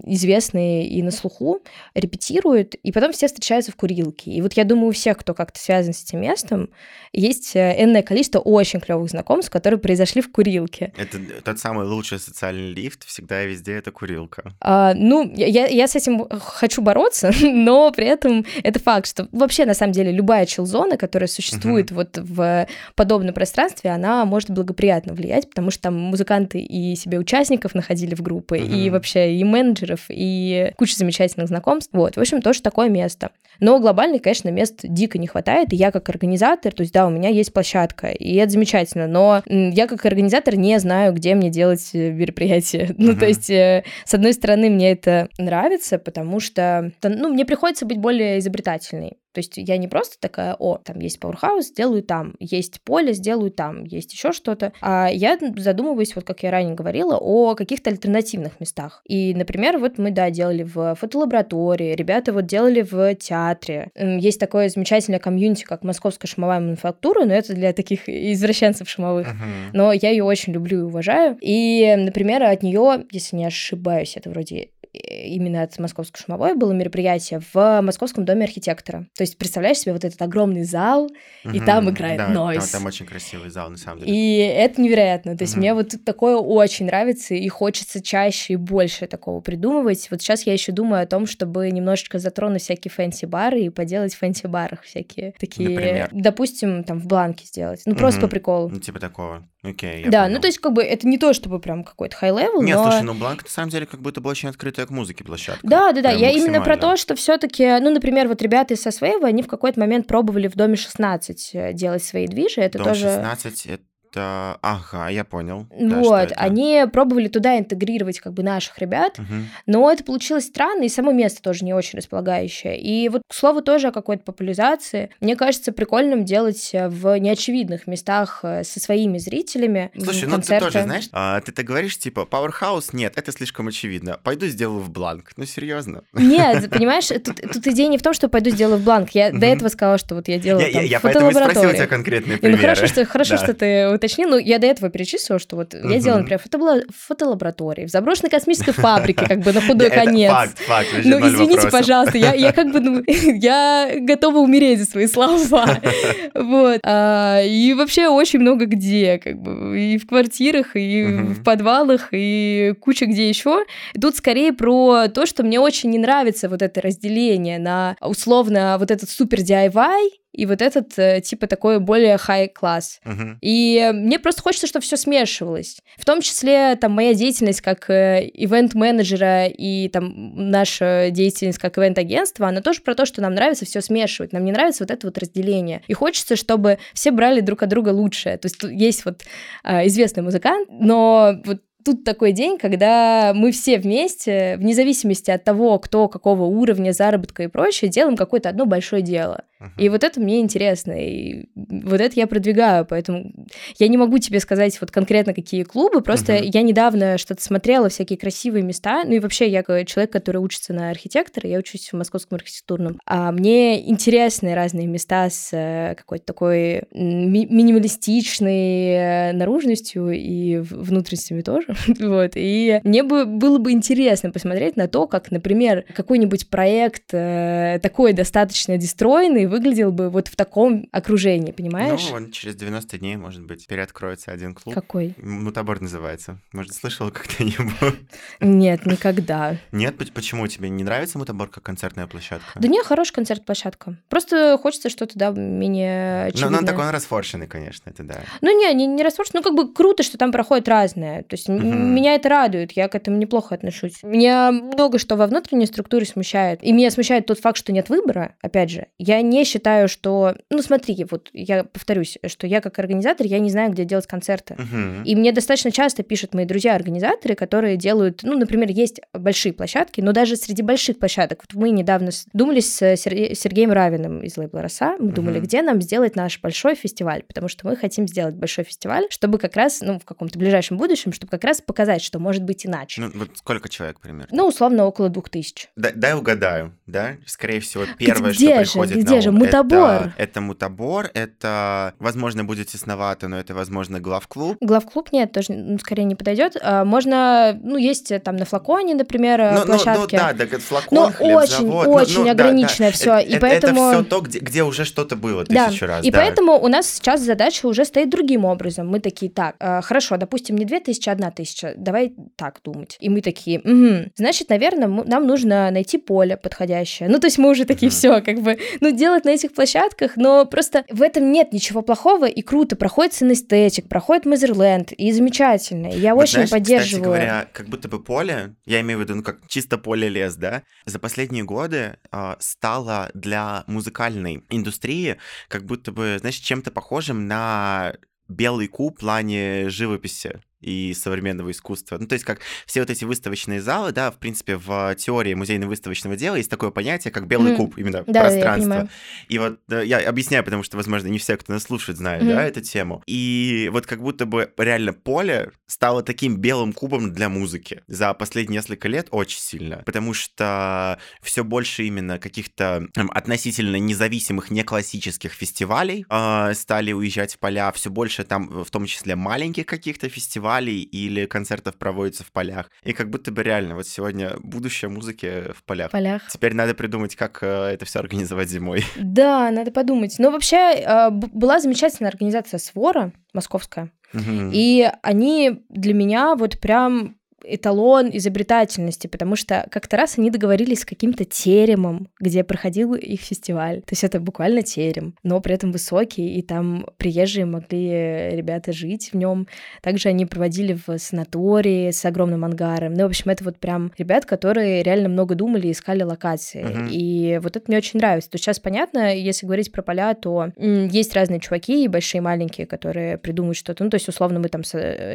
известные и на слуху, репетируют, и потом все встречаются в курилке. И вот я думаю, у всех, кто как-то связан с этим местом, есть э, энное количество очень клевых знакомств, которые произошли в курилке. Это тот самый лучший социальный лифт, всегда и везде это курилка. А, ну, я, я с этим хочу бороться, но при этом это факт, что вообще, на самом деле, любая чил-зона, которая существует uh-huh. вот в подобном пространстве, она может благоприятно влиять, потому что там музыканты и себе участников находили в группы, uh-huh. и вообще и менеджеров, и куча замечательных знакомств. Вот, в общем, тоже такое место. Но глобально, конечно, мест дико не хватает, и я как организатор, то есть, да, у меня есть площадка, и это замечательно, но я как организатор не знаю, где мне делать э, мероприятие. Uh-huh. Ну, то есть, э, с одной стороны, мне это нравится, потому что, ну, мне приходится быть более изобретательной. То есть я не просто такая, о, там есть Powerhouse, сделаю там, есть поле, сделаю там, есть еще что-то. А я задумываюсь, вот как я ранее говорила, о каких-то альтернативных местах. И, например, вот мы, да, делали в фотолаборатории, ребята вот делали в театре. Есть такое замечательное комьюнити, как Московская шумовая мануфактура, но это для таких извращенцев шумовых. Uh-huh. Но я ее очень люблю и уважаю. И, например, от нее, если не ошибаюсь, это вроде именно от Московской шумовой было мероприятие в Московском доме архитектора. То есть представляешь себе вот этот огромный зал, угу, и там играет да, нойз. Там, там очень красивый зал, на самом деле. И это невероятно. То есть угу. мне вот такое очень нравится, и хочется чаще и больше такого придумывать. Вот сейчас я еще думаю о том, чтобы немножечко затронуть всякие фэнси-бары и поделать в фэнси-барах всякие такие... Например? Допустим, там в бланке сделать. Ну, угу. просто по приколу. Ну, типа такого. Окей, Да, понял. ну то есть как бы это не то, чтобы прям какой-то high-level, Нет, но... слушай, ну Бланк на самом деле как будто бы очень открытая к музыке площадка. Да, да, да, я именно про то, что все таки ну, например, вот ребята из Сосвейва, они в какой-то момент пробовали в Доме 16 э, делать свои движи, это Дом тоже... 16 — это это... Ага, я понял. Вот, да, они пробовали туда интегрировать как бы наших ребят, угу. но это получилось странно, и само место тоже не очень располагающее. И вот, к слову, тоже о какой-то популяризации. Мне кажется прикольным делать э, в неочевидных местах э, со своими зрителями Слушай, концерты. ну ты тоже, знаешь, а, ты так говоришь, типа, Powerhouse, нет, это слишком очевидно. Пойду сделаю в бланк. Ну, серьезно. Нет, понимаешь, тут, тут идея не в том, что пойду сделаю в бланк. Я до этого сказала, что вот я делала я, там я, я поэтому спросил тебя конкретные примеры. Ну, хорошо, что, хорошо, что ты уточнил. Ну, я до этого перечислила, что вот я делала, например, фото фотолаборатории, в заброшенной космической фабрике, как бы на худой конец. Факт, факт. Ну, извините, пожалуйста, я, я как бы, ну, я готова умереть за свои слова. Вот. А, и вообще очень много где, как бы, и в квартирах, и в подвалах, и куча где еще. Тут скорее про то, что мне очень не нравится вот это разделение на условно вот этот супер DIY и вот этот, э, типа, такой более high-класс. Uh-huh. И мне просто хочется, чтобы все смешивалось. В том числе, там, моя деятельность как э, ивент-менеджера и, там, наша деятельность как ивент-агентства, она тоже про то, что нам нравится все смешивать. Нам не нравится вот это вот разделение. И хочется, чтобы все брали друг от друга лучшее. То есть есть вот э, известный музыкант, но вот тут такой день, когда мы все вместе, вне зависимости от того, кто какого уровня заработка и прочее, делаем какое-то одно большое дело. И вот это мне интересно, и вот это я продвигаю, поэтому я не могу тебе сказать вот конкретно какие клубы, просто uh-huh. я недавно что-то смотрела, всякие красивые места, ну и вообще я человек, который учится на архитектора, я учусь в Московском архитектурном, а мне интересны разные места с э, какой-то такой ми- минималистичной э, наружностью и внутренностями тоже, вот, и мне бы было бы интересно посмотреть на то, как, например, какой-нибудь проект э, такой достаточно дестроенный выглядел бы вот в таком окружении, понимаешь? Ну, он через 90 дней, может быть, переоткроется один клуб. Какой? Мутабор называется. Может, слышала когда-нибудь? Нет, никогда. Нет? Почему? Тебе не нравится Мутабор как концертная площадка? Да не, хорошая концерт-площадка. Просто хочется что-то, да, менее очевидное. Ну, ну такой он расфоршенный, конечно, это да. Ну, не, не, не расфоршенный, ну, как бы круто, что там проходит разное. То есть. Меня это радует, я к этому неплохо отношусь. Меня много что во внутренней структуре смущает. И меня смущает тот факт, что нет выбора, опять же. Я не считаю, что... Ну, смотри, вот я повторюсь, что я как организатор, я не знаю, где делать концерты. Uh-huh. И мне достаточно часто пишут мои друзья-организаторы, которые делают... Ну, например, есть большие площадки, но даже среди больших площадок... Вот мы недавно думали с Сергеем Равиным из лейбла «Роса», мы думали, где нам сделать наш большой фестиваль, потому что мы хотим сделать большой фестиваль, чтобы как раз, ну, в каком-то ближайшем будущем, чтобы как раз показать, что может быть иначе. Ну, вот сколько человек примерно? Ну, условно, около двух тысяч. Да, дай угадаю, да? Скорее всего, первое, где что же, приходит где на же? Мутабор. Это, это мутабор, это, возможно, будет тесновато, но это, возможно, главклуб. Главклуб нет, тоже ну, скорее не подойдет. А, можно, ну, есть там на флаконе, например, ну, площадки. Ну, ну, да, да, флакон, Но очень, очень ну, ограниченное да, да. все. Это, и поэтому... это все то, где, где уже что-то было тысячу да. раз. И да. поэтому у нас сейчас задача уже стоит другим образом. Мы такие, так, э, хорошо, допустим, не две тысячи, а одна тысяча, давай так думать. И мы такие, угу. значит, наверное, нам нужно найти поле подходящее. Ну, то есть мы уже такие, все, как бы, ну, делать на этих площадках, но просто в этом нет ничего плохого и круто. Проходит Синестетик, проходит Мазерленд, и замечательно. Я вот очень знаешь, поддерживаю. Кстати говоря, как будто бы поле, я имею в виду, ну, как чисто поле-лес, да, за последние годы э, стало для музыкальной индустрии как будто бы, знаешь, чем-то похожим на белый куб в плане живописи и современного искусства. Ну, то есть, как все вот эти выставочные залы, да, в принципе, в теории музейно-выставочного дела есть такое понятие, как белый mm. куб, именно да, пространство. И вот да, я объясняю, потому что, возможно, не все, кто нас слушает, знают, mm. да, эту тему. И вот как будто бы реально поле стало таким белым кубом для музыки за последние несколько лет очень сильно, потому что все больше именно каких-то там, относительно независимых, не классических фестивалей э, стали уезжать в поля, все больше там, в том числе маленьких каких-то фестивалей, фестивалей или концертов проводится в полях. И как будто бы реально, вот сегодня будущее музыки в полях. В полях. Теперь надо придумать, как э, это все организовать зимой. Да, надо подумать. Но вообще э, была замечательная организация Свора московская. Угу. И они для меня вот прям эталон изобретательности, потому что как-то раз они договорились с каким-то теремом, где проходил их фестиваль. То есть это буквально терем, но при этом высокий, и там приезжие могли ребята жить в нем. Также они проводили в санатории с огромным ангаром. Ну, в общем, это вот прям ребят, которые реально много думали и искали локации. Uh-huh. И вот это мне очень нравится. То есть сейчас понятно, если говорить про поля, то есть разные чуваки, и большие, и маленькие, которые придумают что-то. Ну, то есть, условно, мы там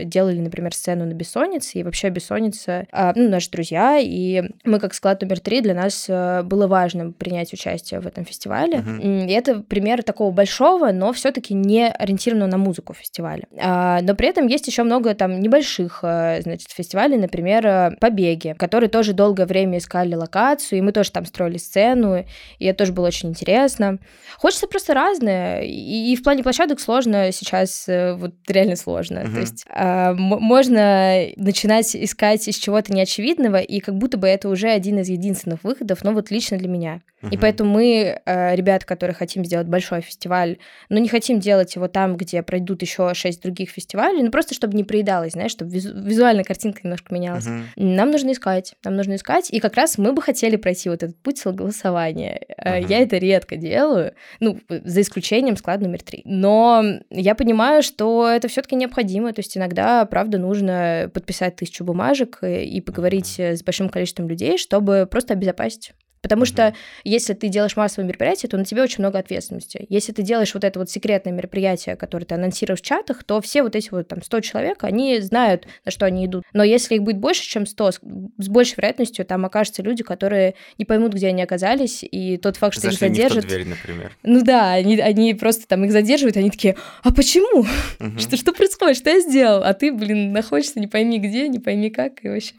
делали, например, сцену на бессоннице, и вообще бессонница, а, ну, наши друзья, и мы как склад номер три для нас э, было важно принять участие в этом фестивале. Uh-huh. И это пример такого большого, но все-таки не ориентированного на музыку фестиваля. А, но при этом есть еще много там небольших, э, значит, фестивалей, например, э, «Побеги», которые тоже долгое время искали локацию, и мы тоже там строили сцену, и это тоже было очень интересно. Хочется просто разное, и, и в плане площадок сложно сейчас, вот реально сложно. Uh-huh. То есть а, можно начинать искать искать из чего-то неочевидного, и как будто бы это уже один из единственных выходов, ну вот лично для меня. Uh-huh. И поэтому мы, э, ребята, которые хотим сделать большой фестиваль, но не хотим делать его там, где пройдут еще шесть других фестивалей, ну просто чтобы не проедалось, знаешь, чтобы визу- визуальная картинка немножко менялась. Uh-huh. Нам нужно искать, нам нужно искать, и как раз мы бы хотели пройти вот этот путь голосования. Uh-huh. Я это редко делаю, ну, за исключением склад номер три. Но я понимаю, что это все-таки необходимо, то есть иногда, правда, нужно подписать тысячу бумажек и поговорить uh-huh. с большим количеством людей, чтобы просто обезопасить Потому mm-hmm. что если ты делаешь массовое мероприятие, то на тебе очень много ответственности. Если ты делаешь вот это вот секретное мероприятие, которое ты анонсируешь в чатах, то все вот эти вот там 100 человек, они знают, на что они идут. Но если их будет больше, чем 100, с большей вероятностью там окажутся люди, которые не поймут, где они оказались, и тот факт, что Зашли их задержат... Не в дверь, например. Ну да, они, они просто там их задерживают, они такие, а почему? Mm-hmm. Что, что происходит? Что я сделал? А ты, блин, находишься не пойми где, не пойми как и вообще.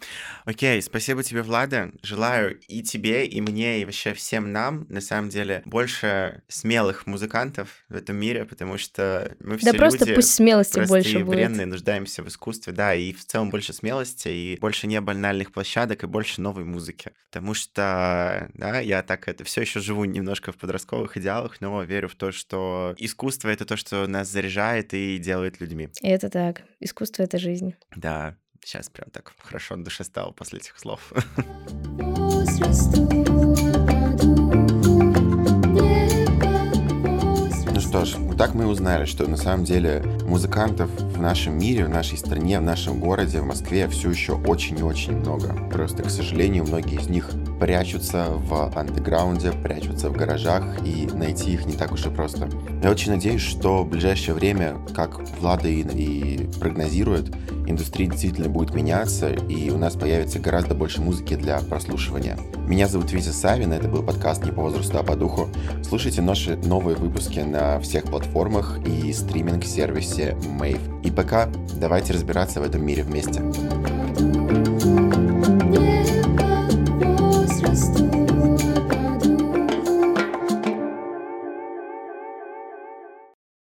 Окей, спасибо тебе, Влада. Желаю и тебе, и мне, и вообще всем нам, на самом деле, больше смелых музыкантов в этом мире, потому что мы все да просто люди пусть смелости больше и бренные, нуждаемся в искусстве, да, и в целом больше смелости, и больше не банальных площадок, и больше новой музыки. Потому что, да, я так это все еще живу немножко в подростковых идеалах, но верю в то, что искусство — это то, что нас заряжает и делает людьми. Это так. Искусство — это жизнь. Да, Сейчас прям так хорошо на душе стало после этих слов. Ну так мы узнали, что на самом деле музыкантов в нашем мире, в нашей стране, в нашем городе, в Москве все еще очень и очень много. Просто, к сожалению, многие из них прячутся в андеграунде, прячутся в гаражах, и найти их не так уж и просто. Я очень надеюсь, что в ближайшее время, как Влада и, и прогнозирует, индустрия действительно будет меняться, и у нас появится гораздо больше музыки для прослушивания. Меня зовут Витя Савин, это был подкаст «Не по возрасту, а по духу». Слушайте наши новые выпуски на всех платформах и стриминг-сервисе Mave. И пока давайте разбираться в этом мире вместе.